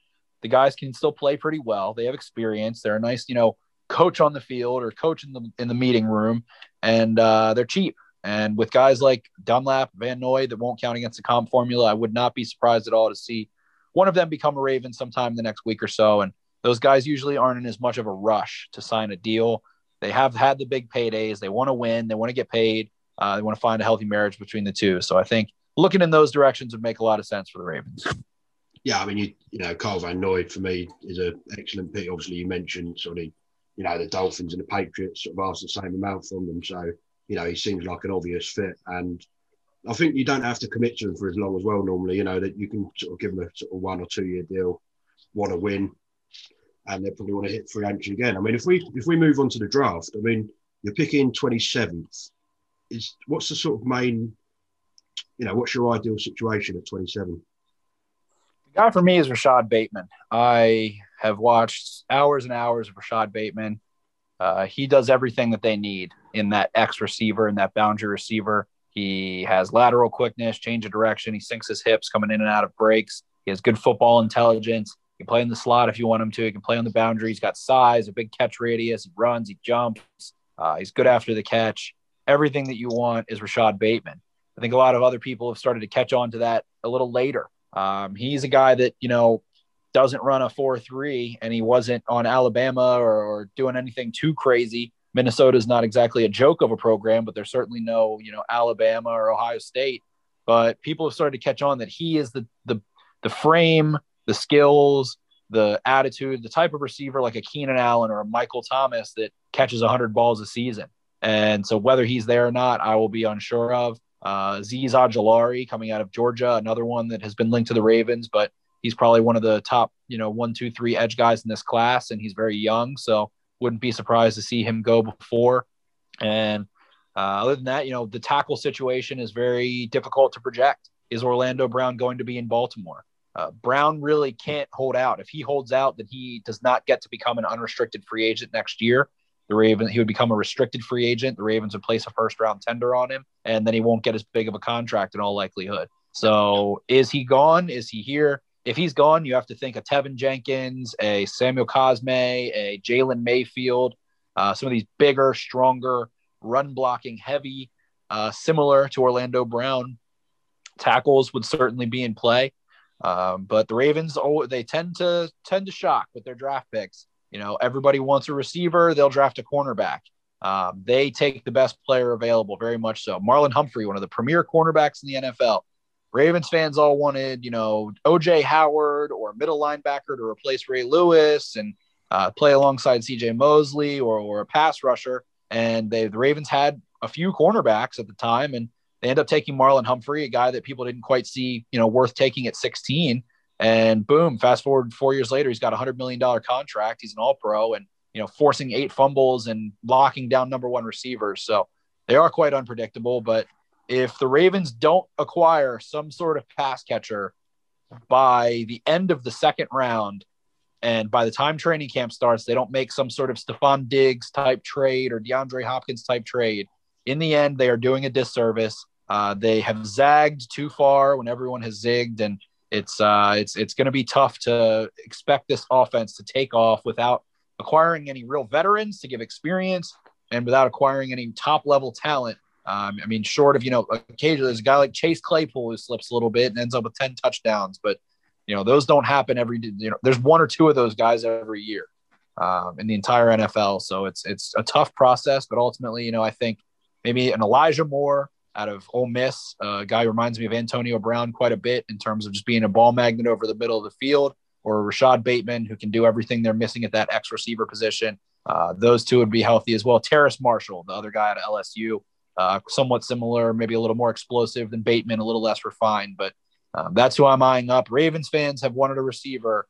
the guys can still play pretty well. They have experience. They're a nice, you know, coach on the field or coach in the in the meeting room, and uh, they're cheap. And with guys like Dunlap, Van Noy that won't count against the comp formula, I would not be surprised at all to see one of them become a Raven sometime in the next week or so. And those guys usually aren't in as much of a rush to sign a deal. They have had the big paydays. They want to win. They want to get paid. Uh, they want to find a healthy marriage between the two. So I think looking in those directions would make a lot of sense for the Ravens. Yeah, I mean, you you know, Carl Van Noy for me is an excellent pick. Obviously, you mentioned sort of, you know, the Dolphins and the Patriots sort of asked the same amount from them. So you know, he seems like an obvious fit. And I think you don't have to commit to him for as long as well. Normally, you know that you can sort of give him a sort of one or two year deal, want to win, and they probably want to hit free agency again. I mean, if we if we move on to the draft, I mean, you're picking twenty seventh. Is what's the sort of main, you know, what's your ideal situation at twenty seven? The guy for me is Rashod Bateman. I have watched hours and hours of Rashod Bateman. Uh, he does everything that they need in that X receiver and that boundary receiver. He has lateral quickness, change of direction. He sinks his hips coming in and out of breaks. He has good football intelligence. He can play in the slot if you want him to. He can play on the boundary. He's got size, a big catch radius. He runs, he jumps. Uh, he's good after the catch. Everything that you want is Rashod Bateman. I think a lot of other people have started to catch on to that a little later. Um, he's a guy that, you know, doesn't run a 4 3 and he wasn't on Alabama or, or doing anything too crazy. Minnesota is not exactly a joke of a program, but there's certainly no, you know, Alabama or Ohio State. But people have started to catch on that he is the the the frame, the skills, the attitude, the type of receiver like a Keenan Allen or a Michael Thomas that catches 100 balls a season. And so whether he's there or not, I will be unsure of. Uh, Ojulari coming out of Georgia, another one that has been linked to the Ravens, but he's probably one of the top, you know, one, two, three edge guys in this class, and he's very young. So wouldn't be surprised to see him go before. And uh, other than that, you know, the tackle situation is very difficult to project. Is Orlando Brown going to be in Baltimore? Uh, Brown really can't hold out. If he holds out, then he does not get to become an unrestricted free agent next year. The Ravens, he would become a restricted free agent. The Ravens would place a first round tender on him, and then he won't get as big of a contract in all likelihood. So, is he gone? Is he here? if he's gone, you have to think a Teven Jenkins, a Samuel Cosmi, a Jalen Mayfield, uh, some of these bigger, stronger, run blocking, heavy, uh, similar to Orlando Brown tackles would certainly be in play. Um, but the Ravens, oh, they tend to tend to shock with their draft picks You know, everybody wants a receiver, they'll draft a cornerback. Um, they take the best player available, very much so. Marlon Humphrey, one of the premier cornerbacks in the NFL. Ravens fans all wanted, you know, OJ Howard or middle linebacker to replace Ray Lewis and uh, play alongside CJ Mosley or, or a pass rusher. And they, the Ravens had a few cornerbacks at the time, and they end up taking Marlon Humphrey, a guy that people didn't quite see, you know, worth taking at 16. And boom, fast forward four years later, he's got a hundred million dollar contract. He's an all pro and, you know, forcing eight fumbles and locking down number one receivers. So they are quite unpredictable. But if the Ravens don't acquire some sort of pass catcher by the end of the second round, and by the time training camp starts, they don't make some sort of Stefon Diggs type trade or DeAndre Hopkins type trade. In the end, they are doing a disservice. Uh, they have zagged too far when everyone has zigged, and it's uh, it's it's going to be tough to expect this offense to take off without acquiring any real veterans to give experience and without acquiring any top level talent. Um, I mean, short of you know, occasionally there's a guy like Chase Claypool who slips a little bit and ends up with ten touchdowns, but you know those don't happen every. You know, there's one or two of those guys every year um, in the entire NFL, so it's it's a tough process. But ultimately, you know, I think maybe an Elijah Moore out of Ole Miss. Uh, a guy reminds me of Antonio Brown quite a bit in terms of just being a ball magnet over the middle of the field, or Rashod Bateman, who can do everything they're missing at that X receiver position. Uh, those two would be healthy as well. Terrace Marshall, the other guy at LSU, uh, somewhat similar, maybe a little more explosive than Bateman, a little less refined, but um, that's who I'm eyeing up. Ravens fans have wanted a receiver.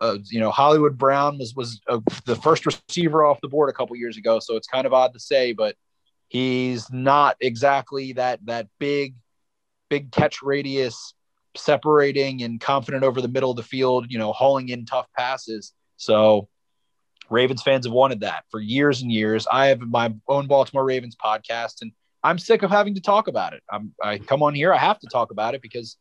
Uh, you know, Hollywood Brown was was uh, the first receiver off the board a couple years ago, so it's kind of odd to say, but He's not exactly that that big, big catch radius, separating and confident over the middle of the field. You know, hauling in tough passes. So Ravens fans have wanted that for years and years. I have my own Baltimore Ravens podcast, and I'm sick of having to talk about it. I'm, I come on here, I have to talk about it because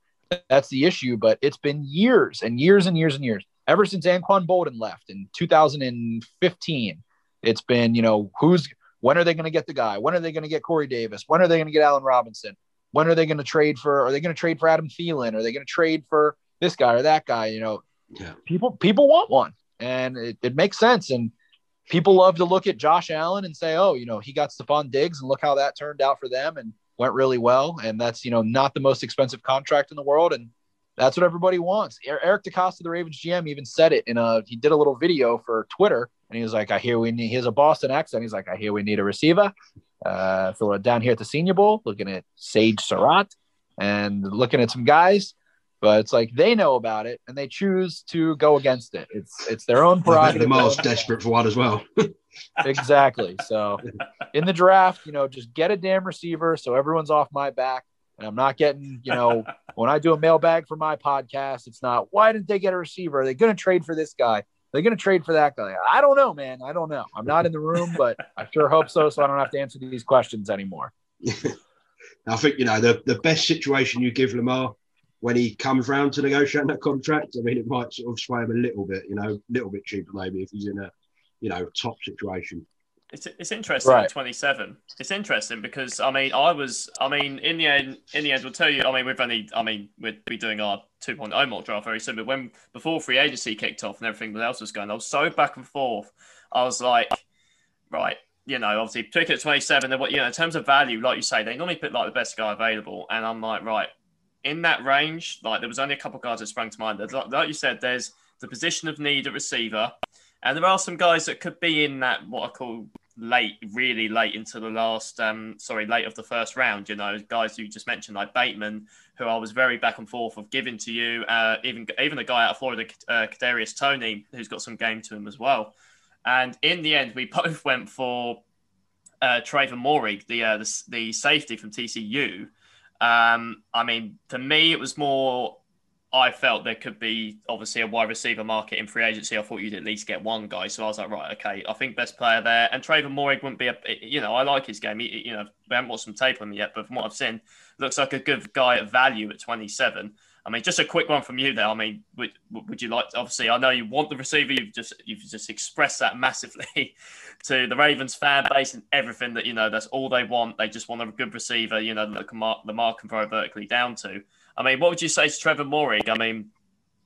that's the issue. But it's been years and years and years and years ever since Anquan Boldin left in 2015. It's been, you know, who's when are they going to get the guy? When are they going to get Corey Davis? When are they going to get Allen Robinson? When are they going to trade for? Are they going to trade for Adam Thielen? Are they going to trade for this guy or that guy? You know, yeah. people people want one, and it, it makes sense. And people love to look at Josh Allen and say, oh, you know, he got Stefon Diggs, and look how that turned out for them, and went really well. And that's you know not the most expensive contract in the world, and that's what everybody wants. Eric DeCosta, the Ravens GM, even said it in a he did a little video for Twitter and he was like, I hear we need, he has a Boston accent. He's like, I hear we need a receiver. Uh, so we're down here at the Senior Bowl looking at Sage Surratt and looking at some guys, but it's like they know about it and they choose to go against it. It's it's their own prerogative. The most desperate for one as well. exactly. So in the draft, you know, just get a damn receiver so everyone's off my back. And I'm not getting, you know, when I do a mailbag for my podcast, it's not why didn't they get a receiver? Are they going to trade for this guy? Are They're going to trade for that guy. I don't know, man. I don't know. I'm not in the room, but I sure hope so. So I don't have to answer these questions anymore. I think you know the the best situation you give Lamar when he comes round to negotiate that contract. I mean, it might sort of sway him a little bit, you know, a little bit cheaper maybe if he's in a you know top situation. It's, it's interesting right. 27 it's interesting because i mean i was i mean in the end in the end we'll tell you i mean we've only i mean we'll be doing our 2.0 mock draft very soon but when before free agency kicked off and everything else was going i was so back and forth. I was like right you know obviously pick at 27 then what you know in terms of value like you say they normally pick like the best guy available and i'm like right in that range like there was only a couple of guys that sprang to mind. Like, like you said there's the position of need at receiver and there are some guys that could be in that what I call late, really late into the last, um, sorry, late of the first round. You know, guys you just mentioned like Bateman, who I was very back and forth of giving to you. Uh, even even the guy out of Florida, uh, Kadarius Toney, who's got some game to him as well. And in the end, we both went for uh, Trevon Moehrig, the, uh, the the safety from TCU. Um, I mean, for me, it was more I felt there could be obviously a wide receiver market in free agency. I thought you'd at least get one guy. So I was like, right, okay, I think best player there. And Trevon Moehrig wouldn't be a, you know, I like his game. He, you know, we haven't watched some tape on him yet, but from what I've seen, looks like a good guy at value at 27. I mean, just a quick one from you there. I mean, would, would you like? To, obviously, I know you want the receiver. You've just you've just expressed that massively to the Ravens fan base and everything that you know. That's all they want. They just want a good receiver. You know, that can mark the mark and throw vertically down to. I mean, what would you say to Trevon Moehrig? I mean,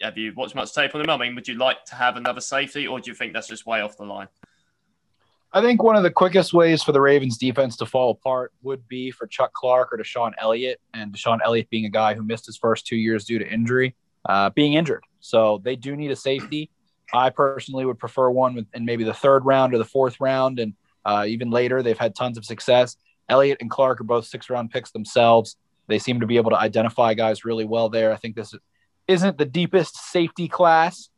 have you watched much tape on him? I mean, would you like to have another safety, or do you think that's just way off the line? I think one of the quickest ways for the Ravens defense to fall apart would be for Chuck Clark or DeShon Elliott, and DeShon Elliott being a guy who missed his first two years due to injury, uh, being injured. So they do need a safety. I personally would prefer one in maybe the third round or the fourth round, and uh, even later. They've had tons of success. Elliott and Clark are both six round picks themselves. They seem to be able to identify guys really well there. I think this isn't the deepest safety class,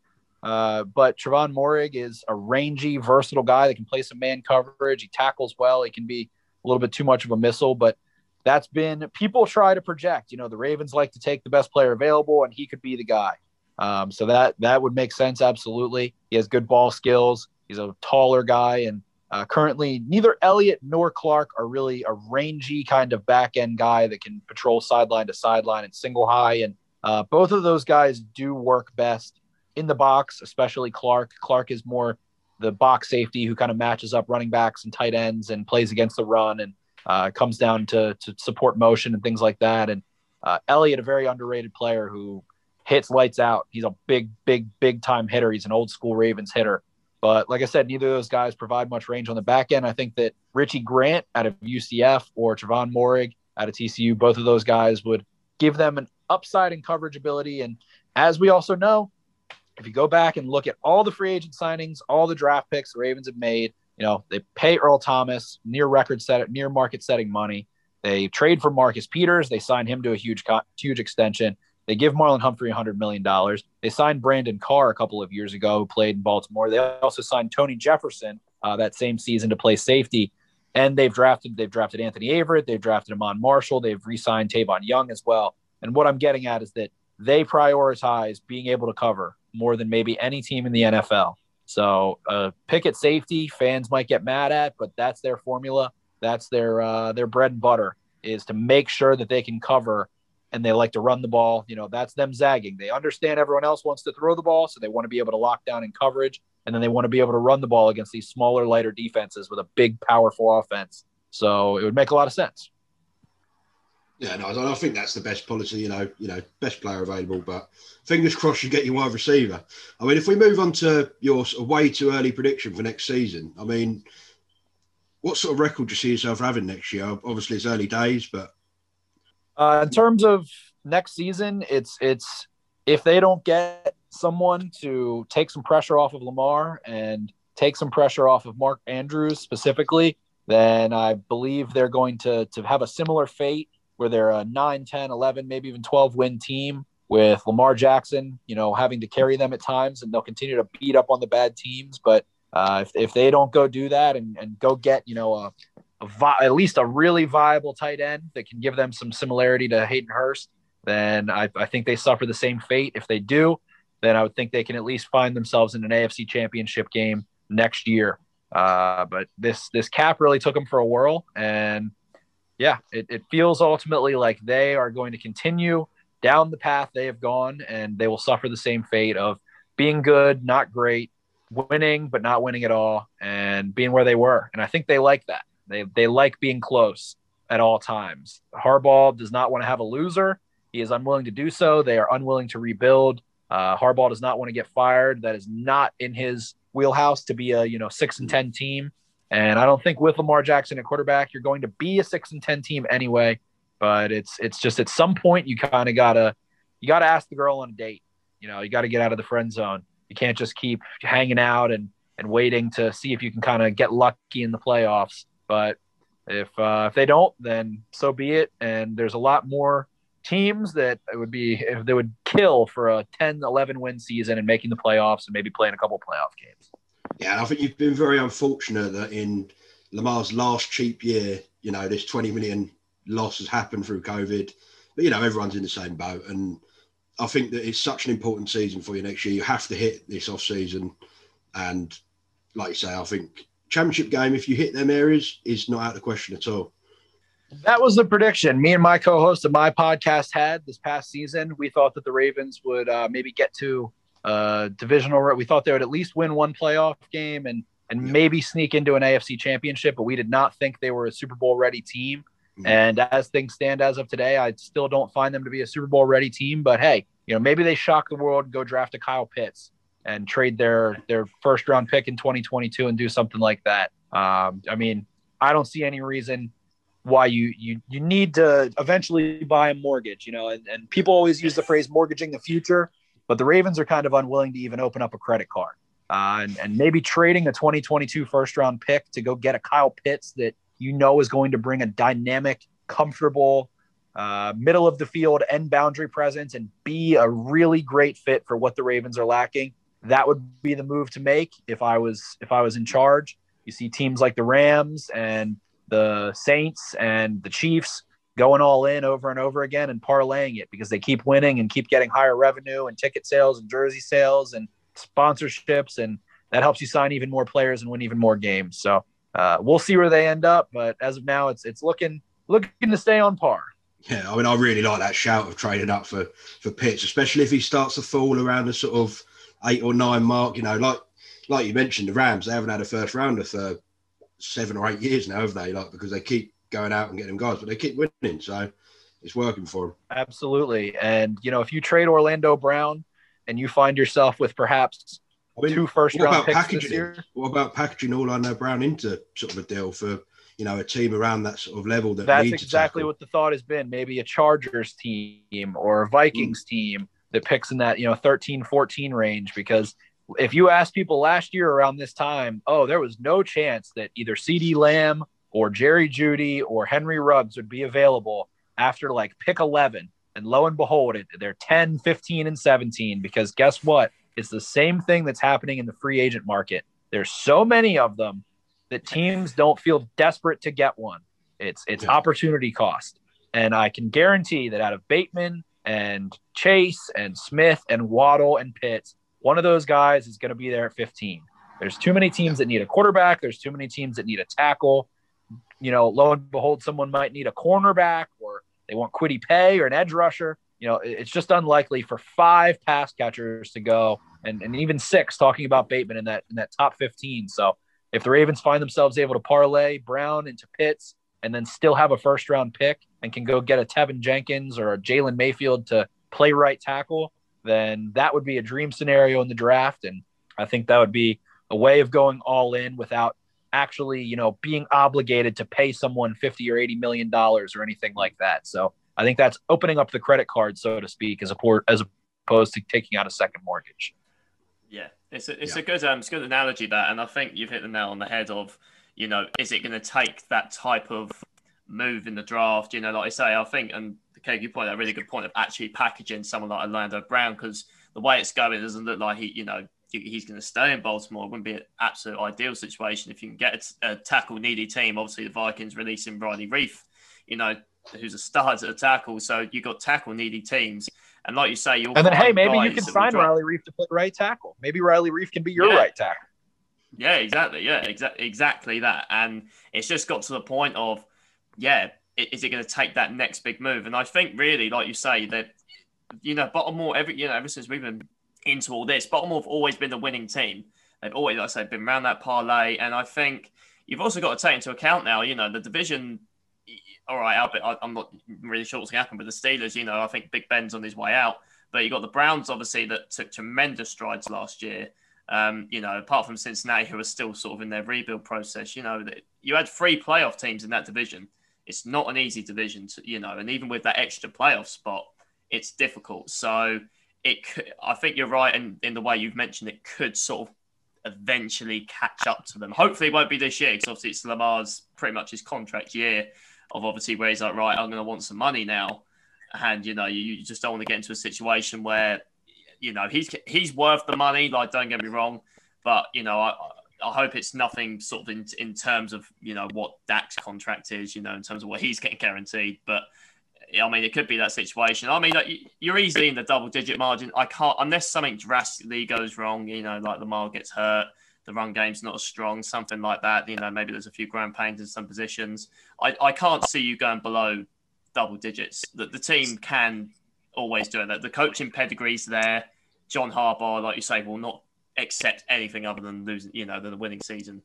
uh, but Trevon Moehrig is a rangy, versatile guy that can play some man coverage. He tackles well. He can be a little bit too much of a missile, but that's been people try to project. You know, the Ravens like to take the best player available, and he could be the guy. Um, so that that would make sense. Absolutely, he has good ball skills. He's a taller guy, and uh, currently, neither Elliott nor Clark are really a rangy kind of back end guy that can patrol sideline to sideline and single high. And uh, both of those guys do work best in the box, especially Clark. Clark is more the box safety who kind of matches up running backs and tight ends and plays against the run and uh, comes down to, to support motion and things like that. And uh, Elliott, a very underrated player who hits lights out. He's a big, big, big time hitter. He's an old school Ravens hitter. But like I said, neither of those guys provide much range on the back end. I think that Richie Grant out of UCF or Trevon Moehrig out of TCU, both of those guys would give them an upside in coverage ability. And as we also know, if you go back and look at all the free agent signings, all the draft picks the Ravens have made, you know, they pay Earl Thomas near record set, near market setting money. They trade for Marcus Peters. They sign him to a huge, huge extension. They give Marlon Humphrey $100 million. They signed Brandon Carr a couple of years ago, who played in Baltimore. They also signed Tony Jefferson uh, that same season to play safety. And they've drafted they've drafted Anthony Averett, they've drafted Iman Marshall, they've re-signed Tavon Young as well. And what I'm getting at is that they prioritize being able to cover more than maybe any team in the NFL. So uh, pick at safety, fans might get mad at, but that's their formula. That's their uh, their bread and butter is to make sure that they can cover and they like to run the ball. You know, that's them zagging. They understand everyone else wants to throw the ball, so they want to be able to lock down in coverage, and then they want to be able to run the ball against these smaller, lighter defenses with a big, powerful offense. So it would make a lot of sense. Yeah, no, I think that's the best policy. You know, you know, best player available. But fingers crossed you get your wide receiver. I mean, if we move on to your way too early prediction for next season, I mean, what sort of record do you see yourself having next year? Obviously, it's early days, but uh, in terms of next season, it's it's if they don't get someone to take some pressure off of Lamar and take some pressure off of Mark Andrews specifically, then I believe they're going to to have a similar fate where they're a 9, 10, 11, maybe even 12 win team with Lamar Jackson, you know, having to carry them at times and they'll continue to beat up on the bad teams. But uh, if, if they don't go do that and, and go get, you know, a, vi- at least a really viable tight end that can give them some similarity to Hayden Hurst, then I, I think they suffer the same fate. If they do, then I would think they can at least find themselves in an AFC championship game next year. Uh, but this this cap really took them for a whirl, and yeah, it, it feels ultimately like they are going to continue down the path they have gone, and they will suffer the same fate of being good, not great, winning but not winning at all, and being where they were. And I think they like that. They they like being close at all times. Harbaugh does not want to have a loser. He is unwilling to do so. They are unwilling to rebuild. Uh, Harbaugh does not want to get fired. That is not in his wheelhouse to be a you know six and ten team. And I don't think with Lamar Jackson at quarterback, you're going to be a six and ten team anyway. But it's it's just at some point you kind of gotta you gotta ask the girl on a date. You know, you got to get out of the friend zone. You can't just keep hanging out and and waiting to see if you can kind of get lucky in the playoffs. But if uh, if they don't, then so be it. And there's a lot more teams that it would be if they would kill for a 10, 11 win season and making the playoffs and maybe playing a couple playoff games. Yeah, and I think you've been very unfortunate that in Lamar's last cheap year, you know, this 20 million loss has happened through COVID. But you know, everyone's in the same boat. And I think that it's such an important season for you next year. You have to hit this off season. And like you say, I think championship game, if you hit them areas, is not out of the question at all. That was the prediction me and my co-host of my podcast had this past season. We thought that the Ravens would uh, maybe get to uh, divisional. We thought they would at least win one playoff game and and maybe sneak into an AFC championship, but we did not think they were a Super Bowl ready team. Mm-hmm. And as things stand as of today, I still don't find them to be a Super Bowl ready team. But hey, You know, maybe they shock the world, go draft a Kyle Pitts and trade their their first round pick in 2022 and do something like that. Um, I mean, I don't see any reason why you you you need to eventually buy a mortgage. You know, and, and people always use the phrase mortgaging the future, but the Ravens are kind of unwilling to even open up a credit card. Uh, and, and maybe trading a 2022 first round pick to go get a Kyle Pitts that you know is going to bring a dynamic, comfortable, uh, middle of the field end boundary presence and be a really great fit for what the Ravens are lacking. That would be the move to make if I was if I was in charge. You see teams like the Rams and the Saints and the Chiefs going all in over and over again and parlaying it because they keep winning and keep getting higher revenue and ticket sales and jersey sales and sponsorships and that helps you sign even more players and win even more games. So uh, we'll see where they end up, but as of now, it's it's looking looking to stay on par. Yeah, I mean, I really like that shout of trading up for for Pitts, especially if he starts to fall around the sort of eight or nine mark. You know, like like you mentioned, the Rams they haven't had a first rounder for seven or eight years now, have they? Like because they keep going out and getting guys, but they keep winning, so it's working for them. Absolutely, and you know, if you trade Orlando Brown and you find yourself with perhaps I mean, two first round picks this year, what about packaging Orlando Brown into sort of a deal for you know a team around that sort of level that that's exactly what the thought has been maybe a chargers team or a vikings mm. team that picks in that you know 13 14 range because if you ask people last year around this time oh there was no chance that either CeeDee Lamb or Jerry Jeudy or Henry Ruggs would be available after like pick 11 and lo and behold it they're 10 15 and 17 because guess what it's the same thing that's happening in the free agent market there's so many of them that teams don't feel desperate to get one. It's it's yeah. opportunity cost. And I can guarantee that out of Bateman and Chase and Smith and Waddle and Pitts, one of those guys is going to be there at 15. There's too many teams that need a quarterback. There's too many teams that need a tackle. You know, lo and behold, someone might need a cornerback or they want Kwity Paye or an edge rusher. You know, it's just unlikely for five pass catchers to go and, and even six talking about Bateman in that in that top 15. So if the Ravens find themselves able to parlay Brown into Pitts and then still have a first round pick and can go get a Teven Jenkins or a Jalen Mayfield to play right tackle, then that would be a dream scenario in the draft. And I think that would be a way of going all in without actually, you know, being obligated to pay someone 50 or 80 million dollars or anything like that. So I think that's opening up the credit card, so to speak, as, a, as opposed to taking out a second mortgage. Yeah, it's a, it's yeah. a good um, it's a good analogy that, and I think you've hit the nail on the head of, you know, is it going to take that type of move in the draft? You know, like I say, I think, and Keg, you point out a really good point of actually packaging someone like Orlando Brown because the way it's going, it doesn't look like he, you know, he's going to stay in Baltimore. It wouldn't be an absolute ideal situation if you can get a, tackle needy team. Obviously, the Vikings releasing Riley Reiff, you know, who's a star at a tackle. So you've got tackle needy teams. And like you say, you'll and then hey, maybe you can sign Riley Reiff to play right tackle. Maybe Riley Reiff can be your yeah. right tackle. Yeah, exactly. Yeah, exactly. Exactly that. And it's just got to the point of, yeah, is it going to take that next big move? And I think really, like you say, that you know, Baltimore every you know ever since we've been into all this, Baltimore have always been the winning team. They've always, like I say, been around that parlay, and I think you've also got to take into account now. You know, the division all right, Albert, I, am not really sure what's going to happen with the Steelers. You know, I think Big Ben's on his way out, but you got the Browns, obviously, that took tremendous strides last year. Um, you know, apart from Cincinnati, who are still sort of in their rebuild process, you know, that you had three playoff teams in that division. It's not an easy division, to, you know, and even with that extra playoff spot, it's difficult. So it, could, I think you're right in, in the way you've mentioned it could sort of eventually catch up to them. Hopefully, it won't be this year because obviously it's Lamar's pretty much his contract year of obviously where he's like, right, I'm going to want some money now, and you know, you, you just don't want to get into a situation where, you know, he's he's worth the money. Like, don't get me wrong, but you know, I I hope it's nothing sort of in in terms of you know what Dak's contract is, you know, in terms of what he's getting guaranteed, but. I mean, it could be that situation. I mean, you're easily in the double digit margin. I can't, unless something drastically goes wrong, you know, like Lamar gets hurt, the run game's not as strong, something like that. You know, maybe there's a few growing pains in some positions. I, I can't see you going below double digits. That the team can always do it. The coaching pedigree's there. John Harbaugh, like you say, will not accept anything other than losing, you know, than the winning season.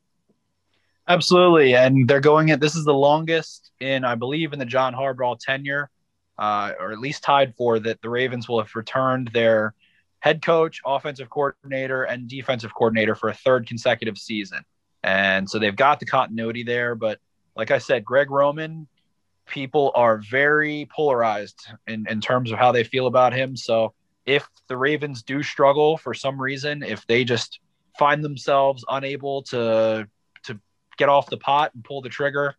Absolutely, and they're going at this is the longest in, I believe, in the John Harbaugh tenure uh, or at least tied for, that the Ravens will have returned their head coach, offensive coordinator, and defensive coordinator for a third consecutive season. And so they've got the continuity there. But like I said, Greg Roman, people are very polarized in, in terms of how they feel about him. So if the Ravens do struggle for some reason, if they just find themselves unable to to get off the pot and pull the trigger,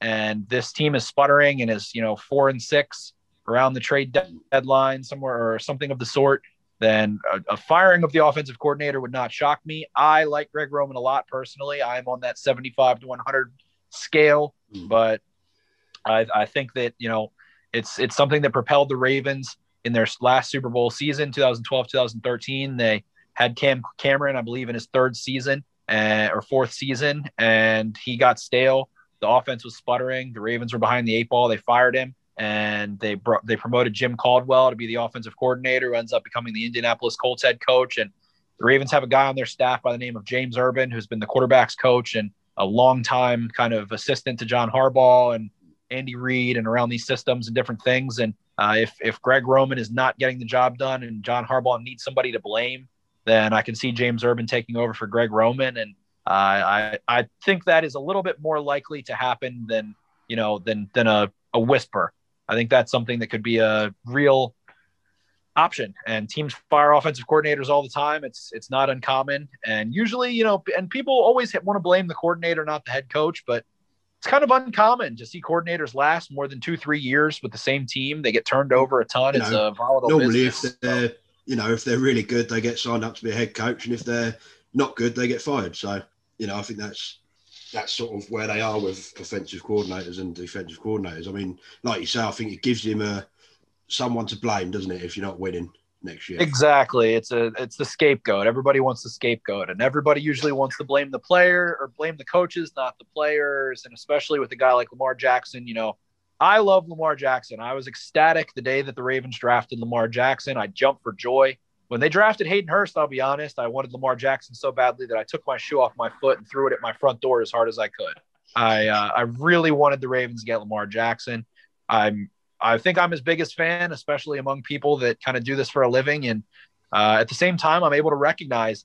and this team is sputtering and is you know four and six around the trade deadline somewhere or something of the sort, then a, a, firing of the offensive coordinator would not shock me. I like Greg Roman a lot personally. I'm on that 75 to 100 scale, mm. but I, I think that you know it's it's something that propelled the Ravens in their last Super Bowl season, 2012 2013. They had Cam Cameron, I believe, in his third season uh, or fourth season, and he got stale. The offense was sputtering. The Ravens were behind the eight ball. They fired him and they brought they promoted Jim Caldwell to be the offensive coordinator, who ends up becoming the Indianapolis Colts head coach. And the Ravens have a guy on their staff by the name of James Urban, who's been the quarterbacks coach and a long time kind of assistant to John Harbaugh and Andy Reid and around these systems and different things. And uh, if if Greg Roman is not getting the job done and John Harbaugh needs somebody to blame, then I can see James Urban taking over for Greg Roman. And uh, I I think that is a little bit more likely to happen than you know than than a, a whisper I think that's something that could be a real option. And teams fire offensive coordinators all the time. It's it's not uncommon. And usually, you know, and people always want to blame the coordinator, not the head coach, but it's kind of uncommon to see coordinators last more than two, three years with the same team. They get turned mm, over a ton. You it's know, a volatile normally business, if they're, so. you know, if they're really good, they get signed up to be a head coach, and if they're not good, they get fired. So, you know, I think that's that's sort of where they are with offensive coordinators and defensive coordinators. I mean, like you say, I think it gives him a someone to blame, doesn't it, if you're not winning next year? Exactly. It's a it's the scapegoat. Everybody wants the scapegoat, and everybody usually wants to blame the player or blame the coaches, not the players. And especially with a guy like Lamar Jackson, you know, I love Lamar Jackson. I was ecstatic the day that the Ravens drafted Lamar Jackson. I jumped for joy when they drafted Hayden Hurst, I'll be honest, I wanted Lamar Jackson so badly that I took my shoe off my foot and threw it at my front door as hard as I could. I uh, I really wanted the Ravens to get Lamar Jackson. I'm I think I'm his biggest fan, especially among people that kind of do this for a living. And uh, at the same time, I'm able to recognize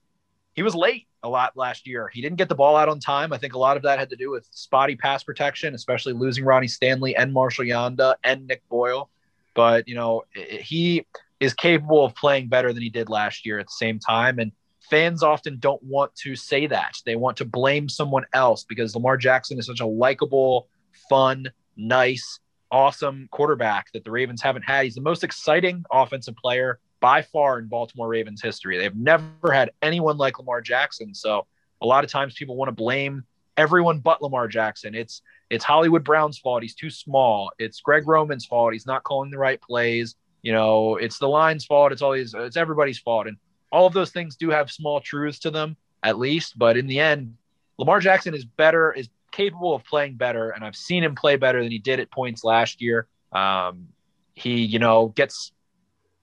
he was late a lot last year. He didn't get the ball out on time. I think a lot of that had to do with spotty pass protection, especially losing Ronnie Stanley and Marshall Yanda and Nick Boyle. But you know, he is capable of playing better than he did last year at the same time. And fans often don't want to say that. They want to blame someone else because Lamar Jackson is such a likable, fun, nice, awesome quarterback that the Ravens haven't had. He's the most exciting offensive player by far in Baltimore Ravens history. They've never had anyone like Lamar Jackson. So a lot of times people want to blame everyone but Lamar Jackson. It's it's Hollywood Brown's fault. He's too small. It's Greg Roman's fault. He's not calling the right plays. You know, it's the line's fault. It's all these. It's everybody's fault, and all of those things do have small truths to them, at least. But in the end, Lamar Jackson is better, is capable of playing better, and I've seen him play better than he did at points last year. Um, he, you know, gets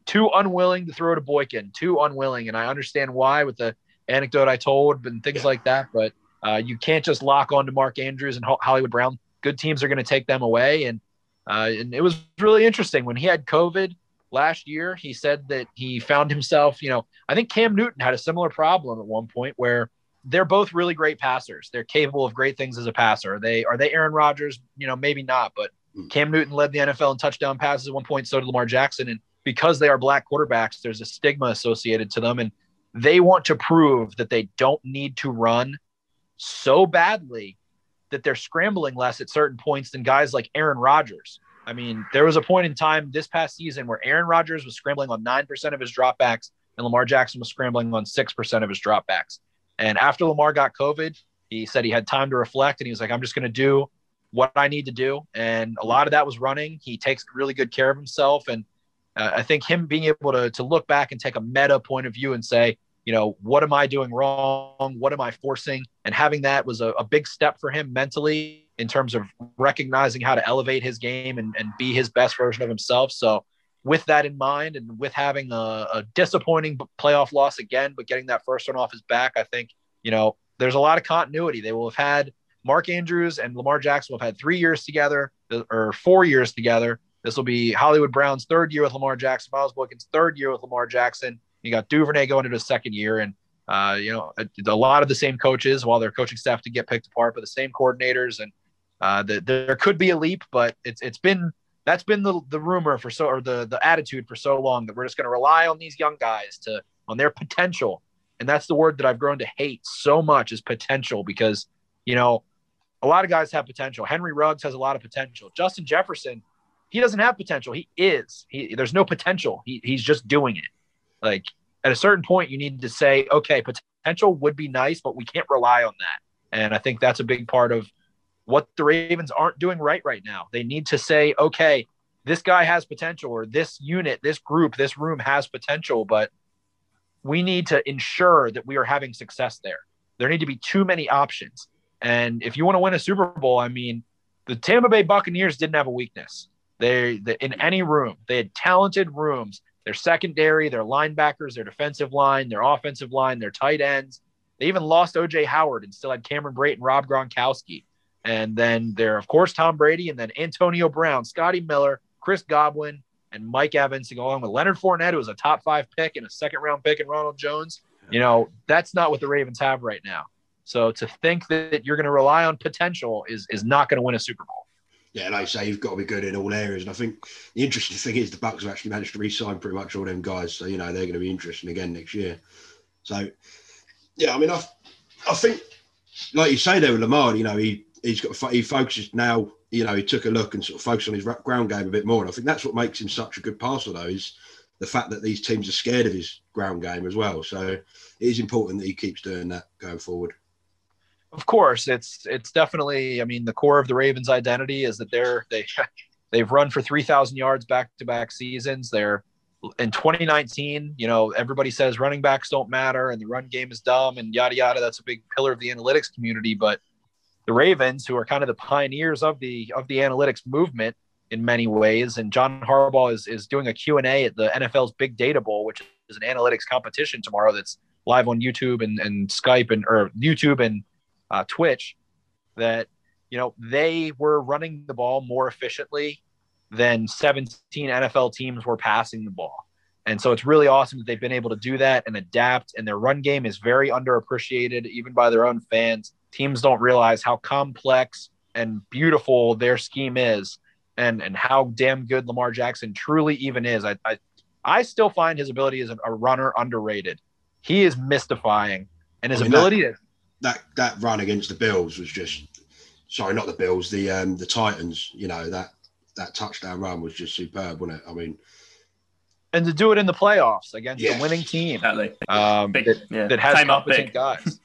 too unwilling to throw to Boykin, too unwilling, and I understand why with the anecdote I told and things like that. But uh, you can't just lock on to Mark Andrews and Hollywood Brown. Good teams are going to take them away, and uh, and it was really interesting when he had COVID last year, he said that he found himself, you know, I think Cam Newton had a similar problem at one point where they're both really great passers. They're capable of great things as a passer. Are they are they Aaron Rodgers? You know, maybe not, but hmm. Cam Newton led the NFL in touchdown passes at one point, so did Lamar Jackson. And because they are black quarterbacks, there's a stigma associated to them. And they want to prove that they don't need to run so badly that they're scrambling less at certain points than guys like Aaron Rodgers I mean, there was a point in time this past season where Aaron Rodgers was scrambling on 9% of his dropbacks and Lamar Jackson was scrambling on 6% of his dropbacks. And after Lamar got COVID, he said he had time to reflect and he was like, I'm just going to do what I need to do. And a lot of that was running. He takes really good care of himself. And uh, I think him being able to, to look back and take a meta point of view and say, you know, what am I doing wrong? What am I forcing? And having that was a, a big step for him mentally in terms of recognizing how to elevate his game and, and be his best version of himself. So, with that in mind, and with having a, a disappointing playoff loss again, but getting that first one off his back, I think, you know, there's a lot of continuity. They will have had Mark Andrews and Lamar Jackson will have had three years together or four years together. This will be Hollywood Brown's third year with Lamar Jackson, Miles Boykin's third year with Lamar Jackson. You got Duvernay going into his second year, and uh, you know a, a, lot of the same coaches, while their coaching staff to get picked apart, but the same coordinators, and uh, the, there could be a leap, but it's it's been that's been the the rumor for so or the the attitude for so long that we're just going to rely on these young guys to on their potential, and that's the word that I've grown to hate so much is potential because you know a lot of guys have potential. Henry Ruggs has a lot of potential. Justin Jefferson he doesn't have potential. He is. He, there's no potential. He, he's just doing it. Like at a certain point, you need to say, okay, potential would be nice, but we can't rely on that. And I think that's a big part of what the Ravens aren't doing right right now. They need to say, okay, this guy has potential, or this unit, this group, this room has potential, but we need to ensure that we are having success there. There need to be too many options. And if you want to win a Super Bowl, I mean, the Tampa Bay Buccaneers didn't have a weakness. They, they in any room, they had talented rooms. Their secondary, their linebackers, their defensive line, their offensive line, their tight ends. They even lost OJ Howard and still had Cameron Brate and Rob Gronkowski. And then there, of course, Tom Brady, and then Antonio Brown, Scotty Miller, Chris Godwin, and Mike Evans to go along with Leonard Fournette, who was a top five pick and a second round pick, and Ronald Jones. You know, that's not what the Ravens have right now. So to think that you're going to rely on potential is is not going to win a Super Bowl yeah, like I say, you've got to be good in all areas. And I think the interesting thing is the Bucs have actually managed to re-sign pretty much all them guys. So you know they're going to be interesting again next year. So yeah, I mean, I I think like you say there with Lamar, you know, he he's got he focuses now. You know, he took a look and sort of focused on his ground game a bit more. And I think that's what makes him such a good passer, though, is the fact that these teams are scared of his ground game as well. So it is important that he keeps doing that going forward of course, it's it's definitely. I mean, the core of the Ravens' identity is that they're they they've run for three thousand yards back to back seasons. They're in 2019. You know, everybody says running backs don't matter and the run game is dumb and yada yada. That's a big pillar of the analytics community, but the Ravens, who are kind of the pioneers of the of the analytics movement in many ways, and John Harbaugh is is doing a Q and A at the NFL's Big Data Bowl, which is an analytics competition tomorrow. That's live on YouTube and, and Skype and or YouTube and uh, Twitch that you know they were running the ball more efficiently than 17 NFL teams were passing the ball. And so it's really awesome that they've been able to do that and adapt. And their run game is very underappreciated, even by their own fans. Teams don't realize how complex and beautiful their scheme is and, and how damn good Lamar Jackson truly even is. I, I, I still find his ability as a, a runner underrated. He is mystifying. And his I mean, ability that, to that that run against the Bills was just sorry, not the Bills, the um the Titans. You know that that touchdown run was just superb, wasn't it? I mean, and to do it in the playoffs against yes. a winning team exactly. um, big, that, yeah. that has came competent guys.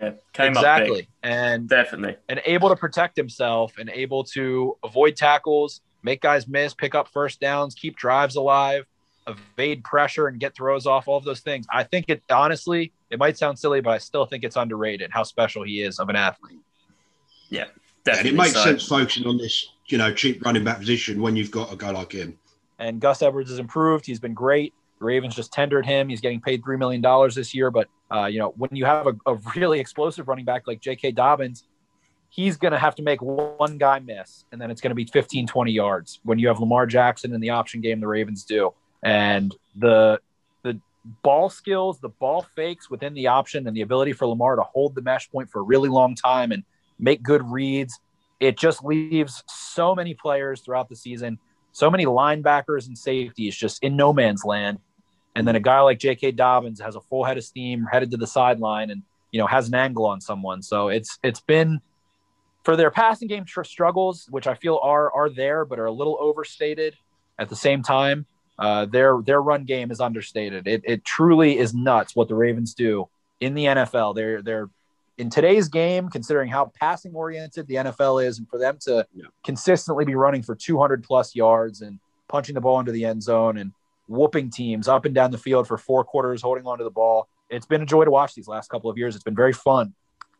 Yeah, came exactly, and definitely, and able to protect himself and able to avoid tackles, make guys miss, pick up first downs, keep drives alive evade pressure and get throws off, all of those things. I think it honestly, it might sound silly, but I still think it's underrated how special he is of an athlete. Yeah, definitely. And it makes so. sense focusing on this, you know, cheap running back position when you've got a guy like him. And Gus Edwards has improved. He's been great. Ravens just tendered him. He's getting paid $3 million this year. But, uh, you know, when you have a, a really explosive running back like J.K. Dobbins, he's going to have to make one guy miss, and then it's going to be 15, 20 yards. When you have Lamar Jackson in the option game, the Ravens do and the the ball skills, the ball fakes within the option, and the ability for Lamar to hold the mesh point for a really long time and make good reads. It just leaves so many players throughout the season, so many linebackers and safeties just in no man's land. And then a guy like J.K. Dobbins has a full head of steam headed to the sideline and you know has an angle on someone. So it's it's been for their passing game tr- struggles, which I feel are are there but are a little overstated. At the same time, uh, their their run game is understated. It, it truly is nuts what the Ravens do in the NFL. They're they're in today's game, considering how passing oriented the NFL is, and for them to yeah. consistently be running for 200 plus yards and punching the ball into the end zone and whooping teams up and down the field for four quarters, holding onto the ball. It's been a joy to watch these last couple of years. It's been very fun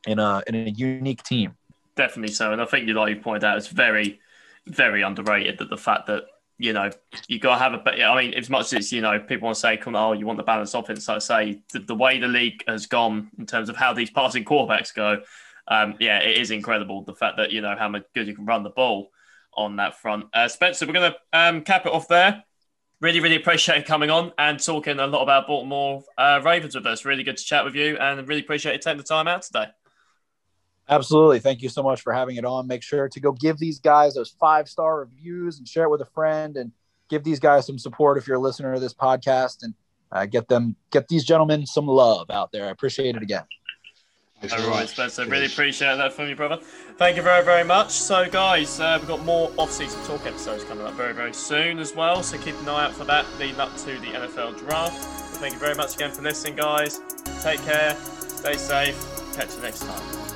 in a in a unique team. Definitely so, and I think you like you pointed out, it's very very underrated that the fact that you know, you got to have a. But I mean, as much as you know, people want to say, "Come on, oh, you want the balanced offense." I say the, the, way the league has gone in terms of how these passing quarterbacks go. Um, yeah, it is incredible the fact that you know how much good you can run the ball on that front. Uh, Spencer, we're going to um, cap it off there. Really, really appreciate coming on and talking a lot about Baltimore uh, Ravens with us. Really good to chat with you and really appreciate you taking the time out today. Absolutely. Thank you so much for having it on. Make sure to go give these guys those five star reviews and share it with a friend and give these guys some support if you're a listener to this podcast and uh, get them, get these gentlemen some love out there. I appreciate it again. All right. Spencer. Really appreciate that from you, brother. Thank you very, very much. So, guys, uh, we've got more off-season talk episodes coming up very, very soon as well. So keep an eye out for that leading up to the NFL draft. But thank you very much again for listening, guys. Take care. Stay safe. Catch you next time.